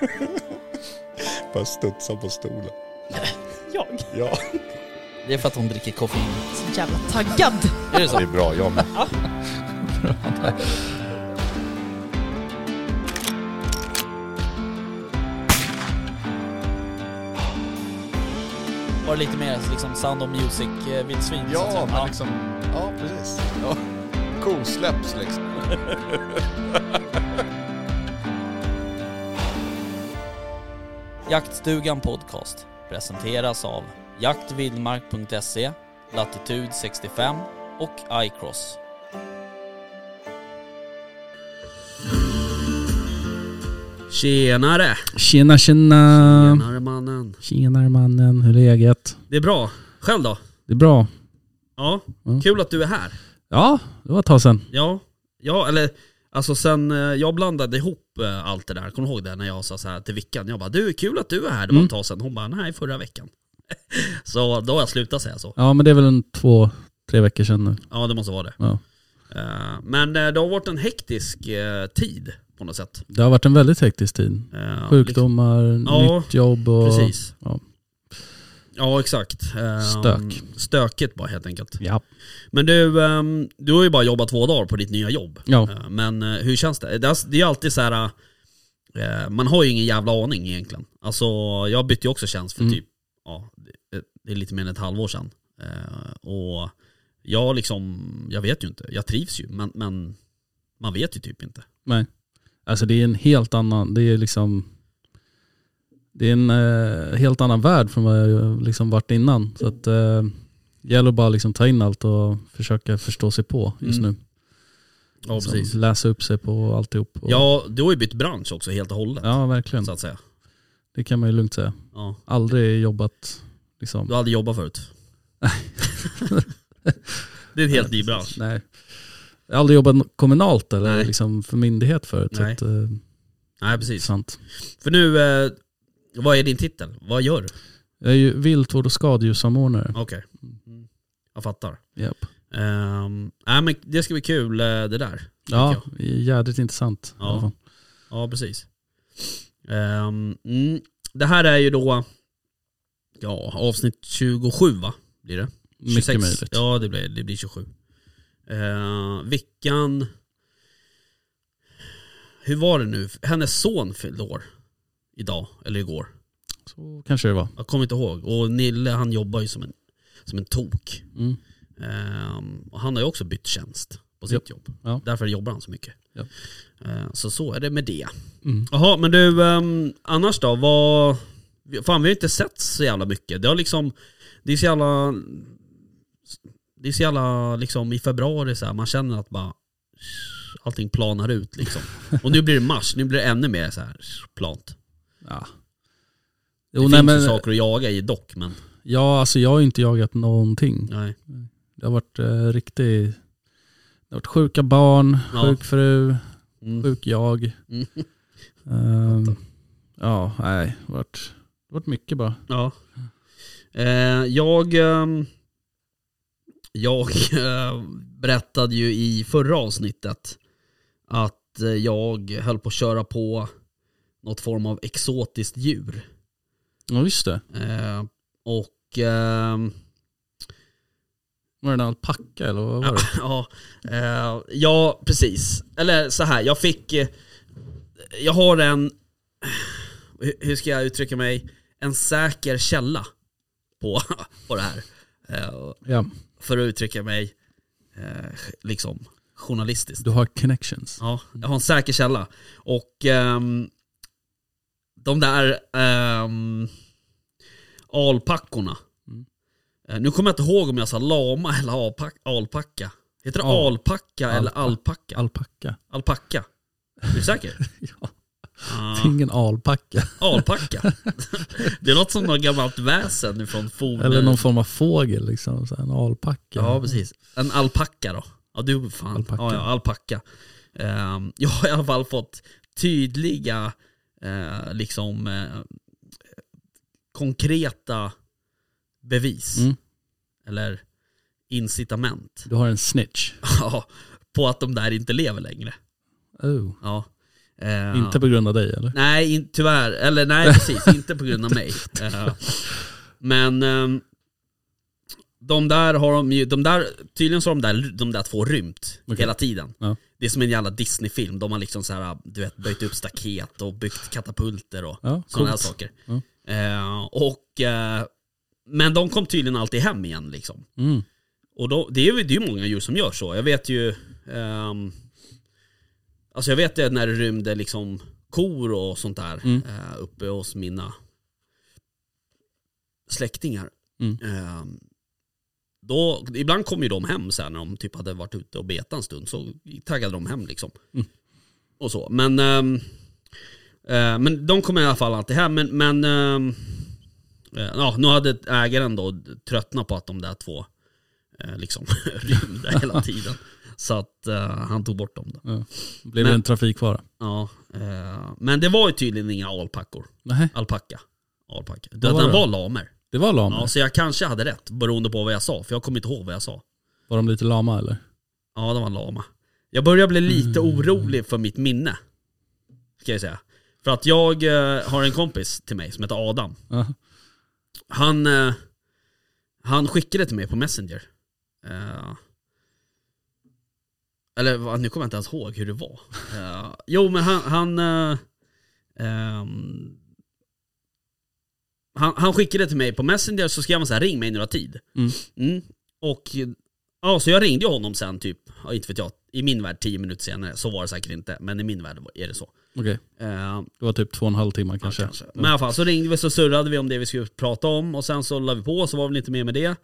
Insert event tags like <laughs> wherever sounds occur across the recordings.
<laughs> Bara studsa på stolen. <laughs> Jag? Ja, Det är för att hon dricker koffein. Så jävla taggad. Är det så? det är bra. Jag med. Var det lite mer liksom Sound of Music-vildsvin? Ja, men liksom... Ja, precis. Ja. Kosläpps liksom. <laughs> Jaktstugan Podcast presenteras av jaktvildmark.se, Latitude 65 och iCross. Tjenare! Tjena tjena! Tjenare mannen. Tjenare mannen, hur är läget? Det är bra. Själv då? Det är bra. Ja, kul att du är här. Ja, det var ett tag sedan. Ja, ja eller alltså sen eh, jag blandade ihop eh, allt det där, kommer du ihåg det när jag sa så här till Vickan? Jag bara du, kul att du är här, det var ett Mm. tag sedan. Hon bara, nej förra veckan. <laughs> så då har jag slutat säga så. Ja men det är väl en två, tre veckor sedan nu. Ja det måste vara det. Ja. Eh, men det har varit en hektisk tid på något sätt. Det har varit en väldigt hektisk tid. Sjukdomar, Ja, nytt jobb och... Precis. Ja. Ja exakt. Eh, Stök. Stökigt bara helt enkelt. Ja. Men du, ehm, du har ju bara jobbat två dagar på ditt nya jobb. Ja. Eh, Men eh, hur känns det? Det är- ju alltid så här. eh, man har ju ingen jävla aning egentligen. Alltså jag bytte ju också tjänst för Mm. typ, ja, det- är lite mer än ett halvår sedan. Och jag liksom, jag vet ju inte. Jag trivs ju, men, men man vet ju typ inte. Nej. Alltså det är en helt annan, det är liksom... Det är en eh, helt annan värld från vad jag liksom varit innan. Så att eh, det gäller bara liksom ta in allt och försöka förstå sig på just Mm. nu. Ja Liksom precis. Läsa upp sig på alltihop. Och, Ja, du har ju bytt bransch också helt och hållet. ja, verkligen. Så att säga. Det kan man ju lugnt säga. Ja. Aldrig jobbat liksom. Du har aldrig jobbat förut? det är en helt <laughs> ny bransch. Nej. Jag har aldrig jobbat kommunalt eller Nej. liksom för myndighet förut. Nej. att, eh, Nej precis. sant. För nu, eh, vad är din titel? Vad gör du? Jag är ju viltvård och skadedjurssamordnare. Okej. Mm. Jag fattar. Japp. Um, nej men det ska bli kul eh, det där. Ja, jädrigt intressant. Ja. Ja precis. Ehm, mm. Det här är ju då ja, avsnitt 27 va? Blir det? Mycket möjligt. Ja det blir, det blir 27. Uh, Vickan, hur var det nu? Hennes son fyllde år idag, eller igår. Så kanske det var. Jag kommer inte ihåg. Och Nille han jobbar ju som en, som en tok. Mm. Ehm, och han har ju också bytt tjänst på sitt jobb. Ja. Därför jobbar han så mycket. Japp. Ehm, så så är det med det. Mm. Jaha, men du, ehm, annars då? Vad... Fan vi har inte sett så jävla mycket. Det har liksom... Det är så jävla... Det är så jävla liksom i februari så här, man känner att bara... Allting planar ut liksom. <laughs> Och nu blir det mars, nu blir det ännu mer så här plant. Ja. Det Jo, finns nej, ju men, saker att jaga i dock, men ja, alltså jag har ju inte jagat någonting. nej. Det har varit eh, riktigt... Det har varit sjuka barn, Ja. sjuk fru, Mm. sjuk jag. Mm. <laughs> Ehm, ja, nej. Det har varit, det varit mycket bara. Ja. Eh, jag ehm, jag eh, berättade ju i förra avsnittet att eh, jag höll på att köra på något form av exotiskt djur. Ja, just det. Eh, och ehm, Var det en alpacka eller vad var det? <laughs> ja, eh, ja, precis. Eller så här, jag fick... eh, Jag har en... hur- ska jag uttrycka mig? En säker källa på, <laughs> på det här. Eh, Ja, för att uttrycka mig eh, liksom journalistiskt. du har connections. Ja, jag har en säker källa. Och ehm, de där um, alpackorna. Mm. Eh, nu kommer jag inte ihåg om jag sa lama eller alpac- alpacka. Heter det Ja. alpacka eller Alpa- alpacka? Alpacka. Alpacka. Är du säker? <laughs> Ja. Ah, Det är ingen alpacka. alpacka. <laughs> det låter som något gammalt väsen från forn... Eller någon form av fågel liksom. En alpacka. Ja, precis. En alpacka då. Ja, du fan. Alpacka. Ja, ja, alpacka. Ehm, jag har i alla fall fått tydliga, eh, liksom eh, konkreta bevis. Mm. Eller incitament. Du har en snitch. <laughs> Ja, på att de där inte lever längre. Oh. Ja. Eh, Inte på grund av dig eller? Nej, in, tyvärr. Eller nej, precis. inte på grund av mig. <laughs> Eh, men ehm, de där har de ju, de där, tydligen så har de där, de där två rymt Okej. hela tiden. Ja. Det är som en jävla Disney-film. De har liksom så här, du vet, böjt upp staket och byggt katapulter och Ja, sådana här saker. Ja. Eh, och, eh, men de kom tydligen alltid hem igen liksom. Mm. Och då, det är det är ju många djur som gör så. Jag vet ju... ehm, alltså jag vet det när det rymde liksom kor och sånt där Mm. eh, uppe hos mina släktingar. Mm. Då, ibland kom ju de hem sen när de typ hade varit ute och betat en stund. Så taggade de hem liksom. Mm. Och så. Men, ehm, eh, men de kom i alla fall alltid hem. Men, men ehm, eh, ja, nu hade ägaren då tröttnat på att de där två eh, liksom <laughs> rymde hela <laughs> tiden. Så att eh, han tog bort dem då. Ja. Blev Men- det en trafikfara? Ja, eh, men det var ju tydligen inga alpackor. Alpacka. Alpacka. Det, var det? var lamer. Det var lama. Ja, så jag kanske hade rätt beroende på vad jag sa. För jag kommer inte ihåg vad jag sa. Var de lite lama eller? Ja, de var lama. Jag börjar bli lite Mm. orolig för mitt minne. Ska jag säga. För att jag eh, har en kompis till mig som heter Adam. Ja. Han, eh, han skickade till mig på Messenger. Eh, eller nu kommer jag inte ens ihåg hur det var. Eh, jo men han, han, ehm, han, han skickade till mig på Messenger så skrev han så här, ring mig när du har tid. Mm. Mm. Och ja, så jag ringde honom sen typ, ja, inte vet jag, i min värld tio minuter senare. Så var det säkert inte, men i min värld är det så. Okej, Eh, det var typ två och en halv timme kanske. Ja, kanske. Men i alla fall så ringde vi så surrade vi om det vi skulle prata om och sen så la vi på så var vi inte mer med det.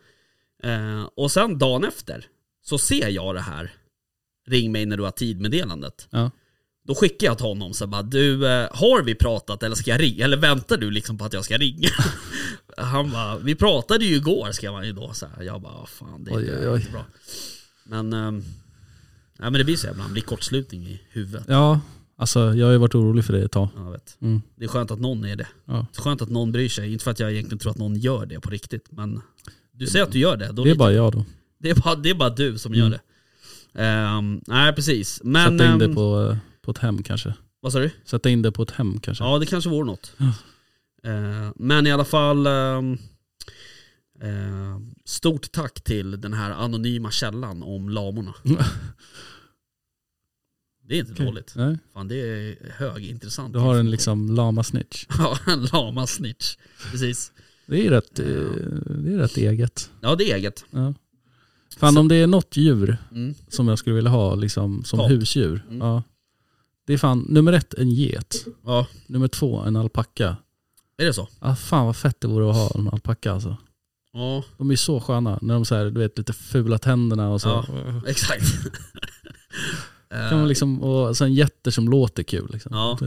Eh, och sen dagen efter så ser jag det här ring mig när du har tid meddelandet. Ja. Då skickar jag till honom så bara du, eh, har vi pratat eller ska jag ringa? Eller väntar du liksom på att jag ska ringa? <laughs> han bara, vi pratade ju igår skrev han ju då så här. Jag bara, "Vad fan det är Oj, oj, oj. inte bra. Men, nej men det blir så ibland, det blir kortslutning i huvudet. Ja, alltså jag har ju varit orolig för det ett tag. Ja, jag vet. Mm. Det är skönt att någon är det. Ja. Så skönt att någon bryr sig. Inte för att jag egentligen tror att någon gör det på riktigt. Men du säger att du gör det. Då Det är bara jag då. det, är, bara, det är bara du som gör Mm. det. Ehm, nej precis. Men... Sätta in det ehm, på, eh, på ett hem kanske. Vad sa du? Sätta in det på ett hem kanske. Ja det kanske vore något. Ja. Ehm, men i alla fall... ehm, ehm, stort tack till den här anonyma källan om lamorna. <laughs> Det är inte Okej. dåligt. Nej, Fan det är högintressant. du har en liksom lama snitch. <laughs> Ja, en lama snitch. Precis. Det är rätt, eh, det är rätt eget. Ja det är eget. Ja. Fan om det är något djur Mm. som jag skulle vilja ha liksom, som Kap. husdjur. Mm. Ja. Det är fan nummer ett en get. Ja, Nummer två en alpacka. är det så? Ah, fan vad fett det vore att ha en alpacka alltså. Ja, De är så sköna när de så här, du vet lite fula tänderna och så. Ja. exakt. <laughs> Kan man liksom, och sen jätter som låter kul liksom. Ja.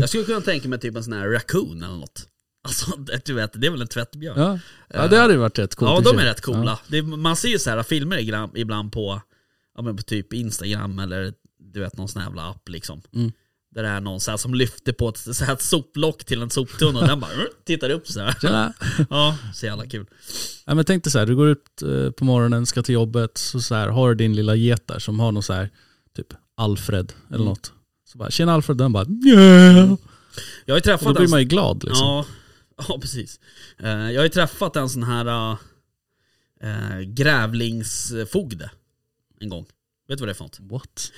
Jag skulle kunna tänka mig typ en sån här raccoon eller något. Alltså det- du vet, det är väl en tvättbjörn? Ja. ja, det hade ju varit rätt coolt. Ja, de är rätt coola. Det är, man ser ju så här filmer ibland, ibland på, ja, men på typ Instagram eller du vet någon sån här jävla app liksom. Mm. Där det är någon så här som lyfter på ett, så här ett soplock till en soptunna och den bara "Rr", tittar upp så här. Ja. Tjena. <laughs> Ja, så jävla kul. Ja, men tänk dig så här, du går ut eh, på morgonen, ska till jobbet, så, så här, har du din lilla get där som har någon så här, typ Alfred eller Mm. något. Så bara, tjena Alfred, den bara yeah. Jag har ju Och träffat då blir man ju glad liksom. ja, <laughs> ja, precis. Eh, Jag har ju träffat en sån här äh, grävlingsfogde en gång. Vet du vad det är för något? What?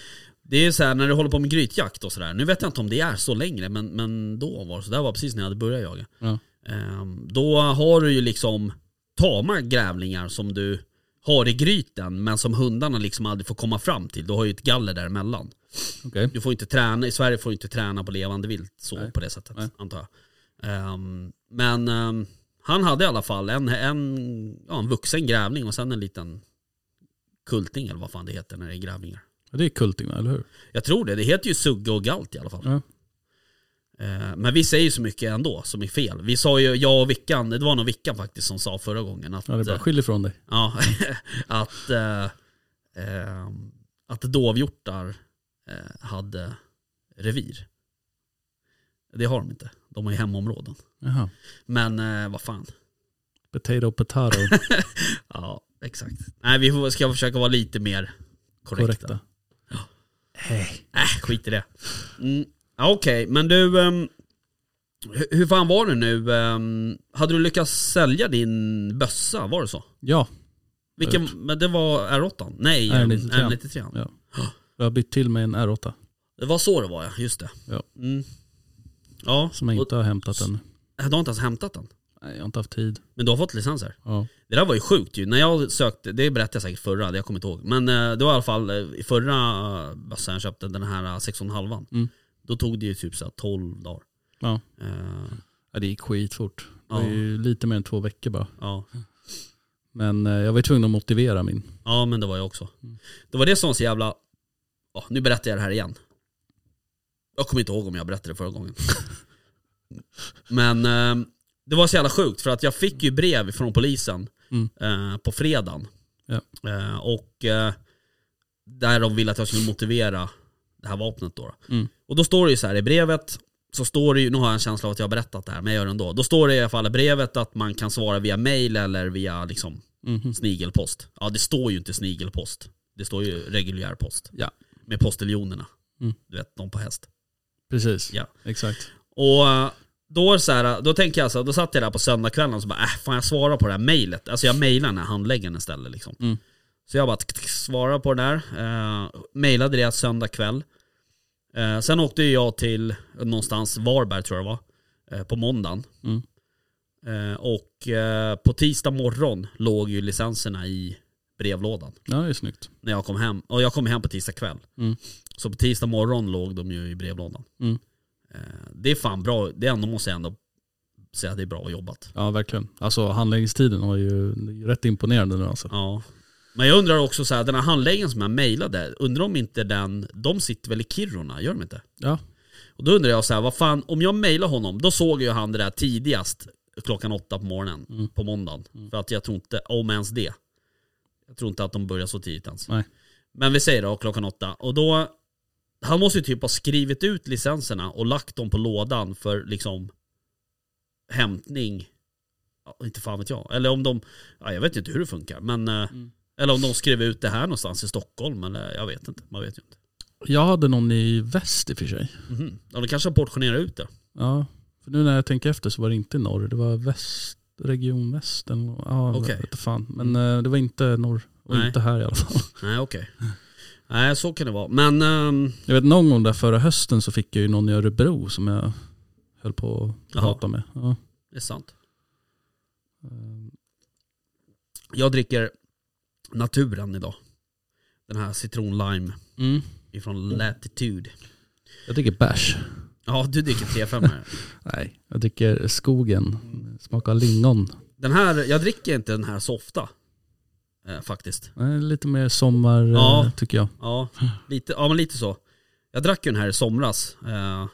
Det är så här när du håller på med grytjakt och sådär. Nu vet jag inte om det är så längre men, men då var det så. Det var precis när jag hade börjat jaga. Ja. Ehm, då har du ju liksom tama grävlingar som du har i gryten men som hundarna liksom aldrig får komma fram till. Du har ju ett galler däremellan. Okej. Du får inte träna, i Sverige får du inte träna på levande vilt så Nej. på det sättet Nej. antar jag. Ehm, men ehm, han hade i alla fall en, en, ja, en vuxen grävling och sen en liten kulting eller vad fan det heter när det är grävlingar. Det är kulting eller hur? Jag tror det. Det heter ju sugga och galt i alla fall. Ja. Eh, Men vi säger ju så mycket ändå som är fel. Vi sa ju, jag och Vickan, det var nog Vickan faktiskt som sa förra gången att, Ja, det är bara eh, skilj ifrån dig. ja, <laughs> att, eh, att dovhjortar hade revir. Det har de inte. De har ju hemområden. Jaha. Men eh, vad fan. Potato potato. <laughs> Ja, exakt. Nej, vi får- ska försöka vara lite mer korrekta. Korrekta. Äh, skit i det. Mm. Okej, men du... ehm, hur, hur fan var det nu? Ehm, hade du lyckats sälja din bössa? Var det så? Ja, Vilken, men det var R8? Nej, R93. R93. Ja. jag har bytt till mig en R8 Det var så det var ja, just det. Ja. Mm. Ja, som jag inte har hämtat än. och, du har inte ens hämtat den? Nej, jag har inte haft tid. Men du har fått licenser? Ja. Det där var ju sjukt ju. När jag sökte, det berättade jag säkert förra, det jag kommer inte ihåg. Men eh, det var i alla fall eh, i förra eh, bössan jag köpte, den här 6,5 Mm. Då tog det ju typ så här 12 dagar. Ja. Eh, ja, det gick skitfort. Det var Ja. ju lite mer än två veckor bara. ja. Men eh, jag var ju tvungen att motivera min. ja, men det var jag också. Det var det som var så jävla... Ja, nu berättar jag det här igen. Jag kommer inte ihåg om jag berättade det förra gången. <laughs> men eh, det var så jävla sjukt för att jag fick ju brev från polisen Mm. eh, på fredagen. Ja. Eh, och eh, där de ville att jag skulle motivera det här vapnet då. Mm. Och då står det ju så här i brevet, så står det ju, nu har jag en känsla av att jag har berättat det här, men jag gör det ändå. Då står det i alla fall i brevet att man kan svara via mail eller via liksom Mhm. snigelpost. Ja det står ju inte snigelpost. Det står ju reguljär post. Ja. Med postiljonerna. Mm. Du vet, de på häst. Precis, Ja. exakt. Och eh, då, är så här, då tänker jag så här, då satt jag där på söndagskvällen och så bara äh, fan jag svarar på det här mejlet. Alltså jag mejlar den här handläggaren istället liksom. Mm. Så jag bara svarar på det där. Uh, mejlade det söndag kväll. Eh, sen åkte jag till någonstans, Varberg tror jag det var, eh, på måndagen. Mm. Eh, och eh, på tisdag morgon låg ju licenserna i brevlådan Ja, det är snyggt. när jag kom hem. Och jag kom hem på tisdag kväll. Mm. Så på tisdag morgon låg de ju i brevlådan. Mm. Eh, det är fan bra, det ändå måste jag ändå säga att det är bra jobbat. Ja, verkligen. Alltså handläggningstiden var ju rätt imponerande nu alltså. Ja. Men jag undrar också så här, den här handläggaren som jag mejlade, undrar om inte den, de sitter väl i Kiruna, gör de inte? Ja, Och då undrar jag så här, vad fan, om jag mejlar honom, då såg ju han det där tidigast klockan åtta på morgonen, Mm. på måndagen. För att jag tror inte, om ens det. Jag tror inte att de börjar så tidigt ens. Nej. Men vi säger då klockan åtta. Och då, han måste ju typ ha skrivit ut licenserna och lagt dem på lådan för liksom hämtning. Ja, inte fan vet jag. Eller om de, ja, jag vet inte hur det funkar. Men, eh, Mm. eller om de skrev ut det här någonstans i Stockholm. Eller jag vet inte, man vet ju inte. jag hade någon i väst i och för sig. Mhm. Ja, de kanske har portionerat ut det. Ja, för nu när jag tänker efter så var det inte norr, det var väst, region väst ja, Okej. jag vet inte fan. Men eh, det var inte norr, och Nej. inte här i alla fall. Nej okej. <laughs> Nej så kan det vara. Men ehm, Jag vet någon gång där förra hösten så fick jag ju någon i Örebro som jag höll på att Jaha. prata med. Ja. det är sant. Jag dricker naturen idag. Den här citron lime Mm. ifrån Latitude. Jag dricker bärs. Ja du dricker 3-5 här. <laughs> Nej, jag dricker skogen. Smakar lingon. Den här, jag dricker inte den här så ofta. Eh, faktiskt. Nej, Lite mer sommar eh, Ja. tycker jag. Ja, lite, ja men lite så. Jag drack ju den här i somras. Eh,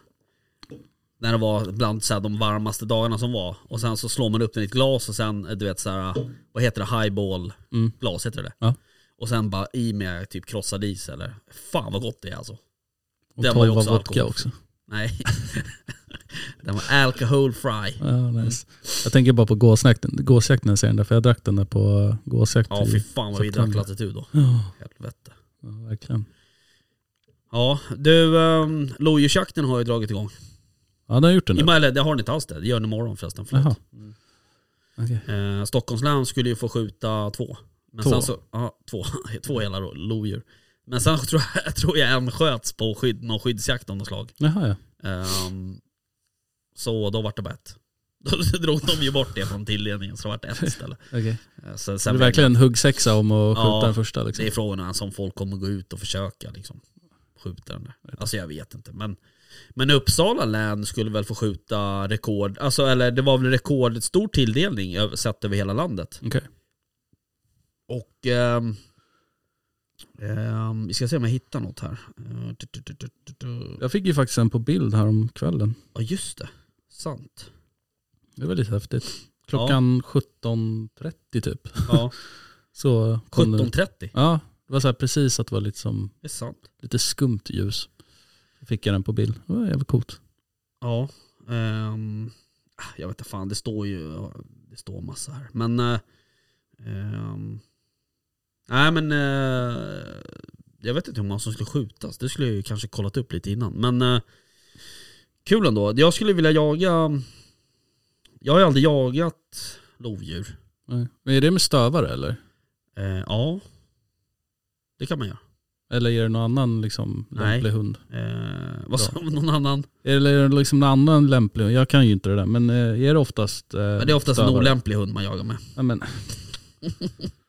när det var bland så här, de varmaste dagarna som var. Och sen så slår man upp den i ett glas och sen, eh, du vet så här, vad heter det? Highball Mm. heter det Ja. Och sen bara i med typ krossad is eller. Fan vad gott det är alltså. Och Den var ju 12 också vodka alkohol. också. Nej. <laughs> den var alcohol fry. Ja, nice. Jag tänker bara på gåsjakten, gåsjakten ser den där, för jag drack den där på eh, gåsjakt Ja fy fan vad vi drack latitud då. Ja, Helvete. ja, verkligen. Ja, du, um, lodjursjakten har ju dragit igång. Ja, den har gjort det nu. Eller det har ni inte alls det, det gör ni imorgon förresten. Förlåt. Okej. Eh, Stockholms län skulle ju få skjuta två. Men Två? sen så, ja, två, <laughs> två hela lodjur. Men sen tror jag, tror jag en sköts på skydd, någon skyddsjakt av något slag. Jaha ja. Ehm, så då vart det bara ett. <laughs> Då drog de ju bort det från tilldelningen så det vart ett <laughs> istället. Okej. Eh, Så, Det sen är verkligen en huggsexa om att skjuta Ja, den första liksom. Det är frågorna som folk kommer gå ut och försöka liksom, skjuta den där. Alltså jag vet inte. Men, men Uppsala län skulle väl få skjuta rekord, alltså eller det var väl rekordstor tilldelning sett över hela landet. Okej. Och ehm, ehm, vi ska se om jag hittar något här. Tu, tu, tu, tu. Jag fick ju faktiskt en på bild här om kvällen. Ja just det, sant. Det var lite häftigt. Klockan 17.30 typ. Ja, <laughs> Så kom det. 17.30, Ja, det var så precis att det var lite, som, det är sant. lite skumt ljus. Fick jag den på bild. Det var jävligt coolt. Ja, ehm, jag vet inte fan, det står ju det står massa här. Men, ehm, nej men, eh, jag vet inte hur många som skulle skjutas. Det skulle jag ju kanske kollat upp lite innan. Men, eh, kul ändå. Jag skulle vilja jaga... Jag har ju aldrig jagat lodjur. Nej. Men är det med stövare eller? Eh, ja, det kan man göra. Eller är det någon annan liksom Nej. lämplig hund? Eh, vad sa någon annan? Eller är det liksom någon annan lämplig hund? Jag kan ju inte det där, men eh, är det oftast eh, Men det är oftast en stövare? olämplig hund man jagar med. Ja, men, <laughs>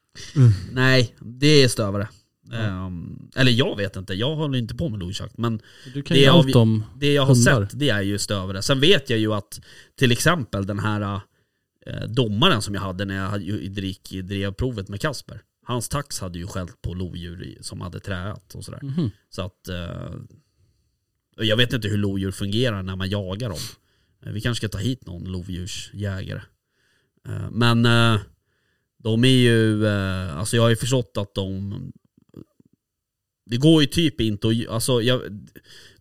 Nej, det är stövare. Ehm, eller jag vet inte, jag håller inte på med lodjursjakt. Men du kan Det vi- om... det jag har Hundar. sett, det är ju stövare. Sen vet jag ju att till exempel den här eh, domaren som jag hade när jag drick, drev provet med Kasper. Hans tax hade ju skällt på lodjur som hade träat och sådär. Mhm. Så att... Eh, och jag vet inte hur lodjur fungerar när man jagar dem. Eh, Vi kanske ska ta hit någon lodjursjägare. Eh, men eh, de är ju... Eh, alltså jag har ju förstått att de... Det går ju typ inte att... Alltså jag,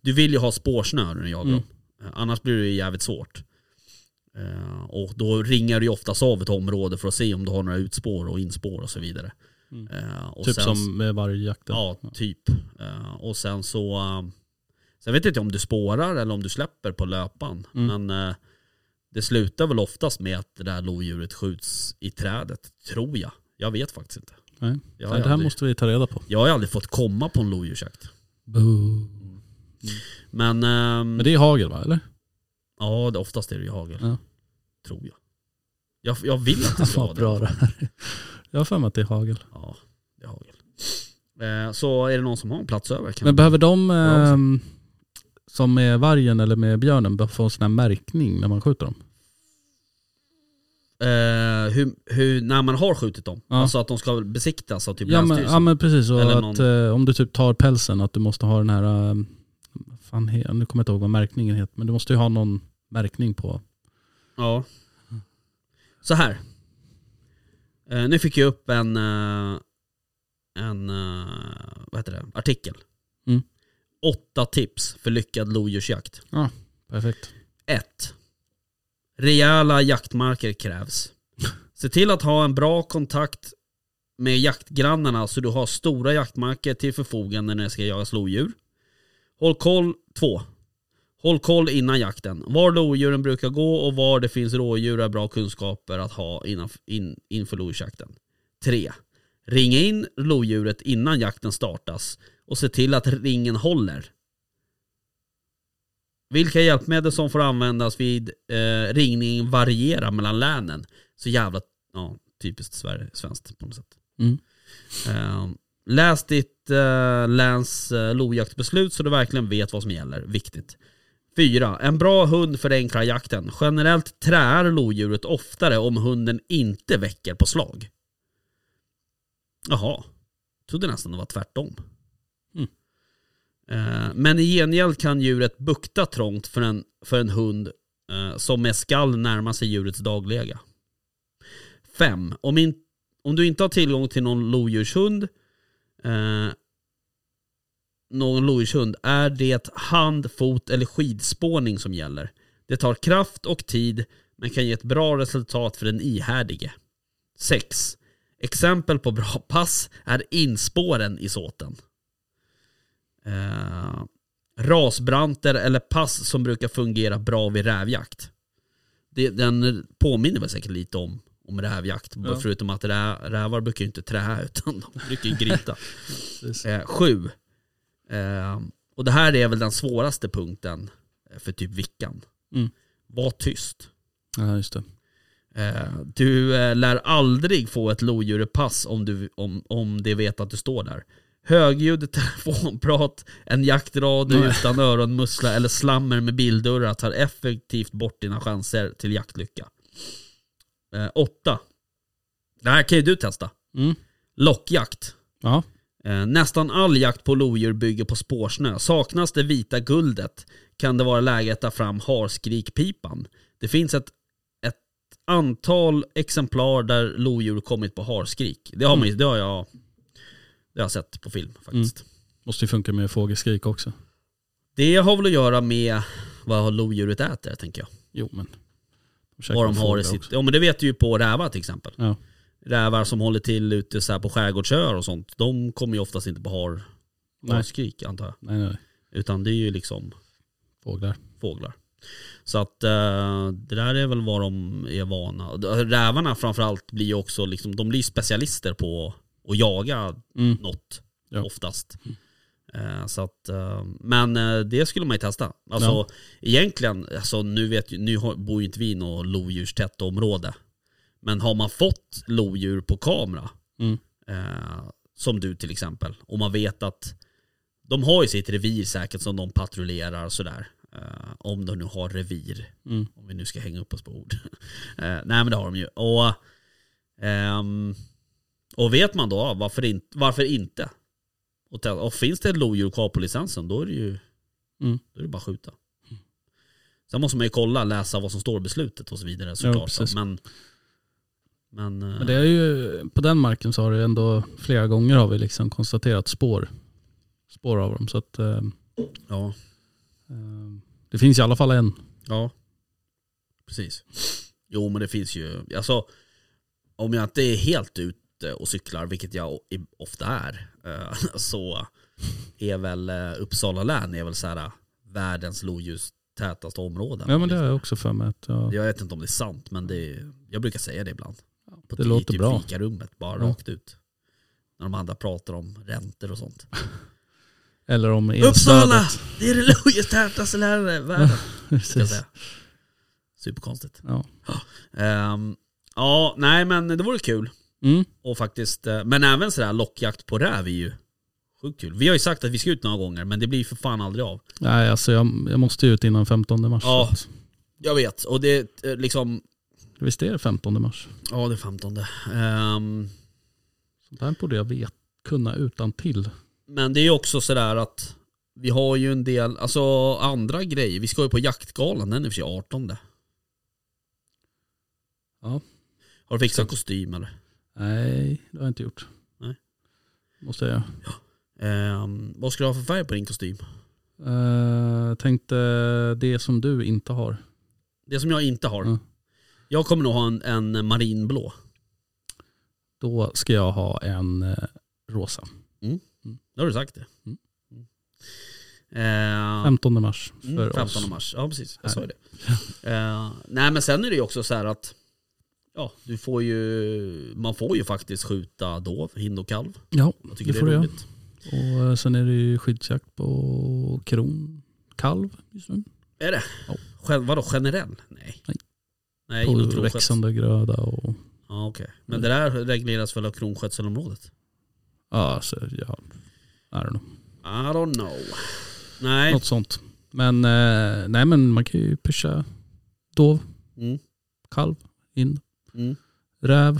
du vill ju ha spårsnö när du jagar Mm. dem. Eh, Annars blir det ju jävligt svårt. Eh, och då ringar du ju oftast av ett område för att se om du har några utspår och inspår och så vidare. Mm. Och Typ sen- som med vargjakten. Ja, typ. Och sen så... Sen vet jag inte om du spårar eller om du släpper på löpan. Mm. Men det slutar väl oftast med att det där lodjuret skjuts i trädet, tror jag. Jag vet faktiskt inte. Nej. Nej, det här aldrig, måste vi ta reda på. jag har aldrig fått komma på en lodjursjakt. Men, ehm, Men det är hagel va, eller? ja, det, oftast är det ju hagel. Ja. Tror jag. jag. Jag vill att det ska <laughs> vara bra det här Jag har för mig att det är hagel. Ja, det är hagel. Eh, så är det någon som har en plats över? Men behöver de, som med vargen eller med björnen, få en sån här märkning när man skjuter dem? Eh, hur, hur, när man har skjutit dem? Ja. Alltså att de ska besiktas av typ Ja men, ja men precis, och Eller att eh, om du typ tar pälsen, att du måste ha den här, ehm, fan, nu kommer jag inte ihåg vad märkningen heter, men du måste ju ha någon märkning på. Ja. Så här. Eh, nu fick jag upp en, eh, en eh, vad heter det? artikel. Åtta tips för lyckad lodjursjakt. Perfekt. 1. Rejäla jaktmarker krävs. <laughs> Se till att ha en bra kontakt med jaktgrannarna så du har stora jaktmarker till förfogande när det ska jagas lodjur. Håll koll 2. Håll koll innan jakten. Var lodjuren brukar gå och var det finns rådjur är bra kunskaper att ha innan, in, inför lodjursjakten. 3. Ring in lodjuret innan jakten startas och se till att ringen håller. Vilka hjälpmedel som får användas vid eh, ringning varierar mellan länen. Så jävla ja, typiskt Sverige, svenskt på något sätt. Mm. Eh, läs ditt eh, läns eh, lojaktbeslut så du verkligen vet vad som gäller. Viktigt. 4. En bra hund förenklar jakten. Generellt träar lodjuret oftare om hunden inte väcker på slag. Jaha. Trodde nästan det var tvärtom. Eh, men i gengäld kan djuret bukta trångt för en, för en hund eh, som med skall närmar sig djurets dagläge. 5. Om, in, om du inte har tillgång till någon lodjurshund eh, någon lodjurshund är det hand, fot eller skidspårning som gäller. Det tar kraft och tid men kan ge ett bra resultat för den ihärdige. 6. Exempel på bra pass är inspåren i såten. Eh, rasbranter eller pass som brukar fungera bra vid rävjakt. Det, den påminner väl säkert lite om, om rävjakt. Ja. Förutom att rä, rävar brukar ju inte trä <laughs> utan de brukar ju grita. <laughs> Eh, sju. Eh, och det här är väl den svåraste punkten för typ vickan. Mm. Var tyst. Ja just det. Eh, du eh, lär aldrig få ett lodjurepass om, du, om, om det vet att du står där. Högljudd telefonprat, en jaktradio Nej. utan öronmussla eller slammer med bildörrar tar effektivt bort dina chanser till jaktlycka. Eh, åtta. Det här kan ju du testa. Mm. Lockjakt. Ja. Eh, Nästan all jakt på lodjur bygger på spårsnö. Saknas det vita guldet kan det vara läge att ta fram harskrikpipan. Det finns ett, antal exemplar där lodjur kommit på harskrik. Det har, man, ju- det har, jag, det har jag sett på film faktiskt. Måste ju funka med fågelskrik också. Det har väl att göra med vad lodjuret äter tänker jag. Jo men. De Vad de har i sitt... också. Ja men det vet du ju på rävar till exempel. Ja. Rävar som håller till ute så här på skärgårdsöar och sånt. De kommer ju oftast inte på har, harskrik antar jag. Nej nej. Utan det är ju liksom Fåglar. fåglar. Så att eh, det där är väl vad de är vana. Rävarna framförallt blir ju också liksom, de blir specialister på att jaga Mm. något Ja. oftast. Eh, så att, eh, men eh, det skulle man ju testa. Alltså Ja. egentligen, alltså, nu, vet, nu bor ju inte vi i något lodjurstätt område. Men har man fått lodjur på kamera, Mm. eh, som du till exempel, och man vet att de har ju sitt revir säkert som de patrullerar och sådär. Eh, om de nu har revir. Mm. Om vi nu ska hänga upp oss på ord. <laughs> eh, nej men det har de ju. Och, ehm, och vet man då varför, in, varför inte? Och, och finns det ett lodjur kvar på licensen då är det ju Mm. då är det bara att skjuta. Sen måste man ju kolla, läsa vad som står i beslutet och så vidare såklart. precis. men, men, eh, Men det är ju, på den marken så har det ändå flera gånger har vi liksom konstaterat spår, spår av dem. Så att eh, ja, eh, det finns i alla fall en. ja, precis. Jo men det finns ju, alltså om jag inte är helt ute och cyklar, vilket jag ofta är, eh, <laughs> så är väl eh, Uppsala län är väl så här, världens lodjurstätaste område. Ja men det har jag också för mig. Att, ja, Jag vet inte om det är sant, men det, jag brukar säga det ibland. På det låter typ bra. fikarummet, bara Ja. rakt ut. När de andra pratar om räntor och sånt. <laughs> eller om Uppsala! elstödet. Det är det lodjurstätaste länet i världen. <laughs> Precis. Superkonstigt. Ja. Ehm, ja, nej men det vore kul. Mm. Och faktiskt, eh, men även sådär lockjakt på räv är ju sjukt kul. Vi har ju sagt att vi ska ut några gånger, men det blir för fan aldrig av. Nej alltså jag, jag måste ju ut innan 15 mars. Ja. Jag vet, och det är liksom, Visst är det 15 mars? ja det är 15. Ehm, Sånt här borde jag vet, kunna utan till. Men det är ju också sådär att vi har ju en del, alltså andra grejer. Vi ska ju på jaktgalan, den är för sig 18. Ja. Har du fixat kostym eller? Nej, det har jag inte gjort. Nej. Måste jag göra. Ehm, vad ska du ha för färg på din kostym? Uh, tänkte det som du inte har. Det som jag inte har. Mm. Jag kommer nog ha en, en marinblå. Då ska jag ha en eh, rosa. Då har du sagt det. Mm. Ehm, 15 mars för Mm, 15 oss. mars, ja precis. Jag sa ju det. Eh, nej men sen är det ju också så här att ja, du får ju, man får ju faktiskt skjuta dov, hind och kalv. Ja, Jag tycker det det, får är du göra. roligt. Och eh, sen är det ju skyddsjakt på kron, kalv just nu. Är det? Ja. Gen, vadå generell? Nej. Nej. Nej, På växande gröda och... Ja okej. Men det där regleras väl av kronskötselområdet? Ja, alltså, ja, I don't know. I don't know. Nej. Något sånt. Men, eh, nej men man kan ju pusha dov, Mm. kalv, in, Mm. räv.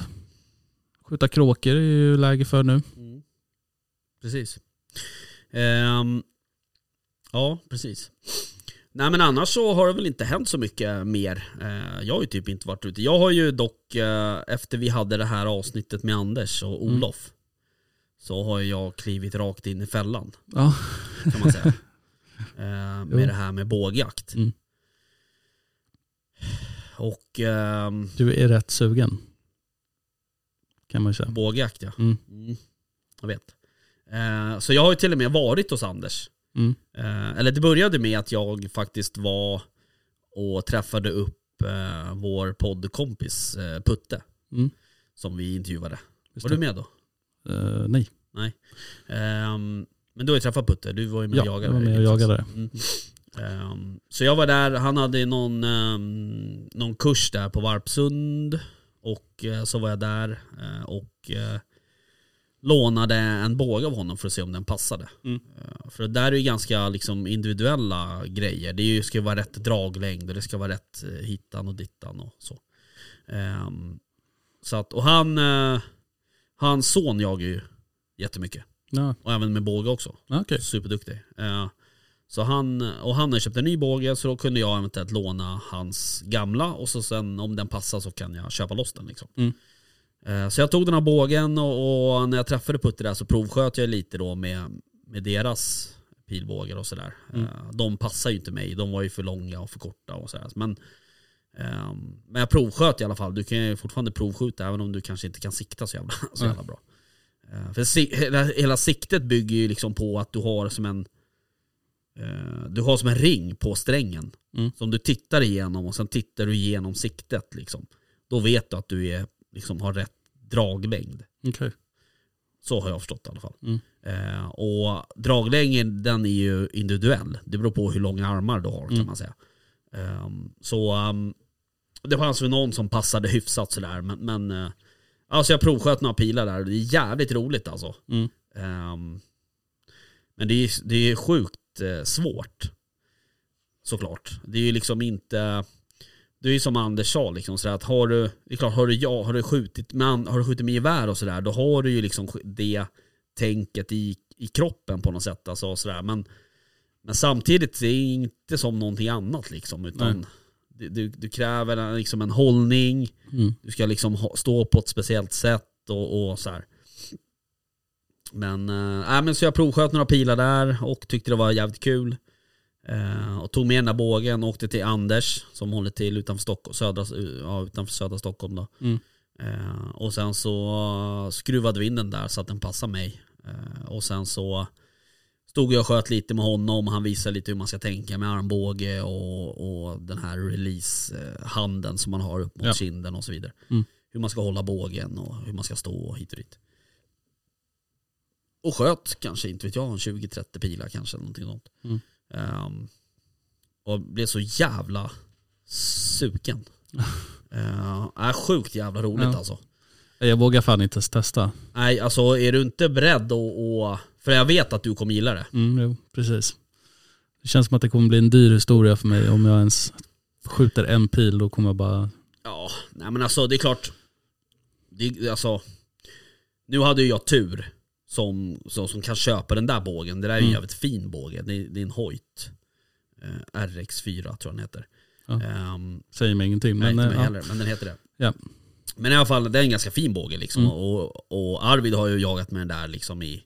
Skjuta kråkor är ju läge för nu. Mm. Precis. Ehm, ja, precis. Nej men annars så har det väl inte hänt så mycket mer. Eh, jag har ju typ inte varit ute. Jag har ju dock, eh, efter vi hade det här avsnittet med Anders och Mm. Olof, så har jag klivit rakt in i fällan Ja, kan man säga. <laughs> eh, Jo. med det här med bågjakt. Mm. Och ehm, du är rätt sugen. Kan man ju säga. bågjakt ja. Mm. Mm, jag vet. Eh, så jag har ju till och med varit hos Anders. Mm. Eh, eller det började med att jag faktiskt var och träffade upp eh, vår poddkompis eh, Putte. Mm. Som vi intervjuade. Just var det. du med då? Eh, nej. Ehm, men du har ju träffat Putte, du var ju med Ja, och jagade. jag var med och jagade. Ehm, så jag var där, han hade någon, ehm, någon kurs där på Varpsund. Och eh, så var jag där eh, och eh, lånade en båge av honom för att se om den passade. Mm. För det där är ju ganska liksom, individuella grejer. Det ju, ska vara rätt draglängd och det ska vara rätt hittan och dittan och så. Ehm, så att, och han, hans son jagar ju jättemycket. Ja, Och även med båge också. okej. Superduktig. Så han, och han har köpt en ny båge så då kunde jag eventuellt låna hans gamla och så sen om den passar så kan jag köpa loss den liksom. Mm. Eh, så jag tog den här bågen och, och när jag träffade Putte där så provsköt jag lite då med, med deras pilbågar och sådär. Mm. Eh, de passar ju inte mig, de var ju för långa och för korta och sådär. Men, ehm, men jag provsköt i alla fall. Du kan ju fortfarande provskjuta även om du kanske inte kan sikta så jävla, så jävla bra. Eh, För hela, siktet bygger ju liksom på att du har som en du har som en ring på strängen. Mm. Som du tittar igenom och sen tittar du igenom siktet. Liksom. Då vet du att du är, liksom, har rätt draglängd. Okej. Så har jag förstått i alla fall. Mm. Eh, och draglängden den är ju individuell. Det beror på hur långa armar du har kan Mm. man säga. Ehm, så ehm, det fanns väl någon som passade hyfsat sådär. Men, men eh, alltså jag provsköt några pilar där. Det är jävligt roligt alltså. Mm. Ehm, men det är, det är sjukt eh, svårt. Såklart. Det är ju liksom inte... Det är ju som Anders sa, liksom, sådär, att har du, det är klart, har du, ja, har du skjutit med, har du skjutit med gevär och sådär, då har du ju liksom det tänket i, i kroppen på något sätt. Alltså, sådär. Men, men samtidigt, det är inte som någonting annat liksom, utan du, du, du kräver liksom en hållning, Mm. du ska liksom stå på ett speciellt sätt och, och så här. Men, äh, men så jag provsköt några pilar där och tyckte det var jävligt kul. Eh, och tog med den där bågen och åkte till Anders som håller till utanför, Stockholm, södra, ja, utanför södra Stockholm. Då. Mm. Eh, och sen så skruvade vi in den där så att den passade mig. Eh, och sen så stod jag och sköt lite med honom. Han visade lite hur man ska tänka med armbåge och, och den här release-handen som man har upp mot Ja. kinden och så vidare. Mm. Hur man ska hålla bågen och hur man ska stå och hit och dit. Och sköt kanske, inte vet jag, en 20-30 pilar kanske. Någonting sånt. Mm. Ehm, och blev så jävla sugen. uh, <laughs> är sjukt jävla roligt Ja. alltså. Jag vågar fan inte testa. Nej, alltså är du inte beredd att- För jag vet att du kommer gilla det. Mm, jo, precis. Det känns som att det kommer bli en dyr historia för mig om jag ens skjuter en pil. Då kommer jag bara... Ja, nej men alltså det är klart. Det, alltså, nu hade ju jag tur som, som, som kan köpa den där bågen. Det där är ju en Mm. jävligt fin båge. Det, är- det är en Hoyt. Eh, RX4 tror jag den heter. Ja. Ehm, Säger mig ingenting. nej, Men, inte mig ja. heller, men den heter det. Ja. Men i alla fall, det är en ganska fin båge liksom. Mm. Och, och Arvid har ju jagat med den där liksom i,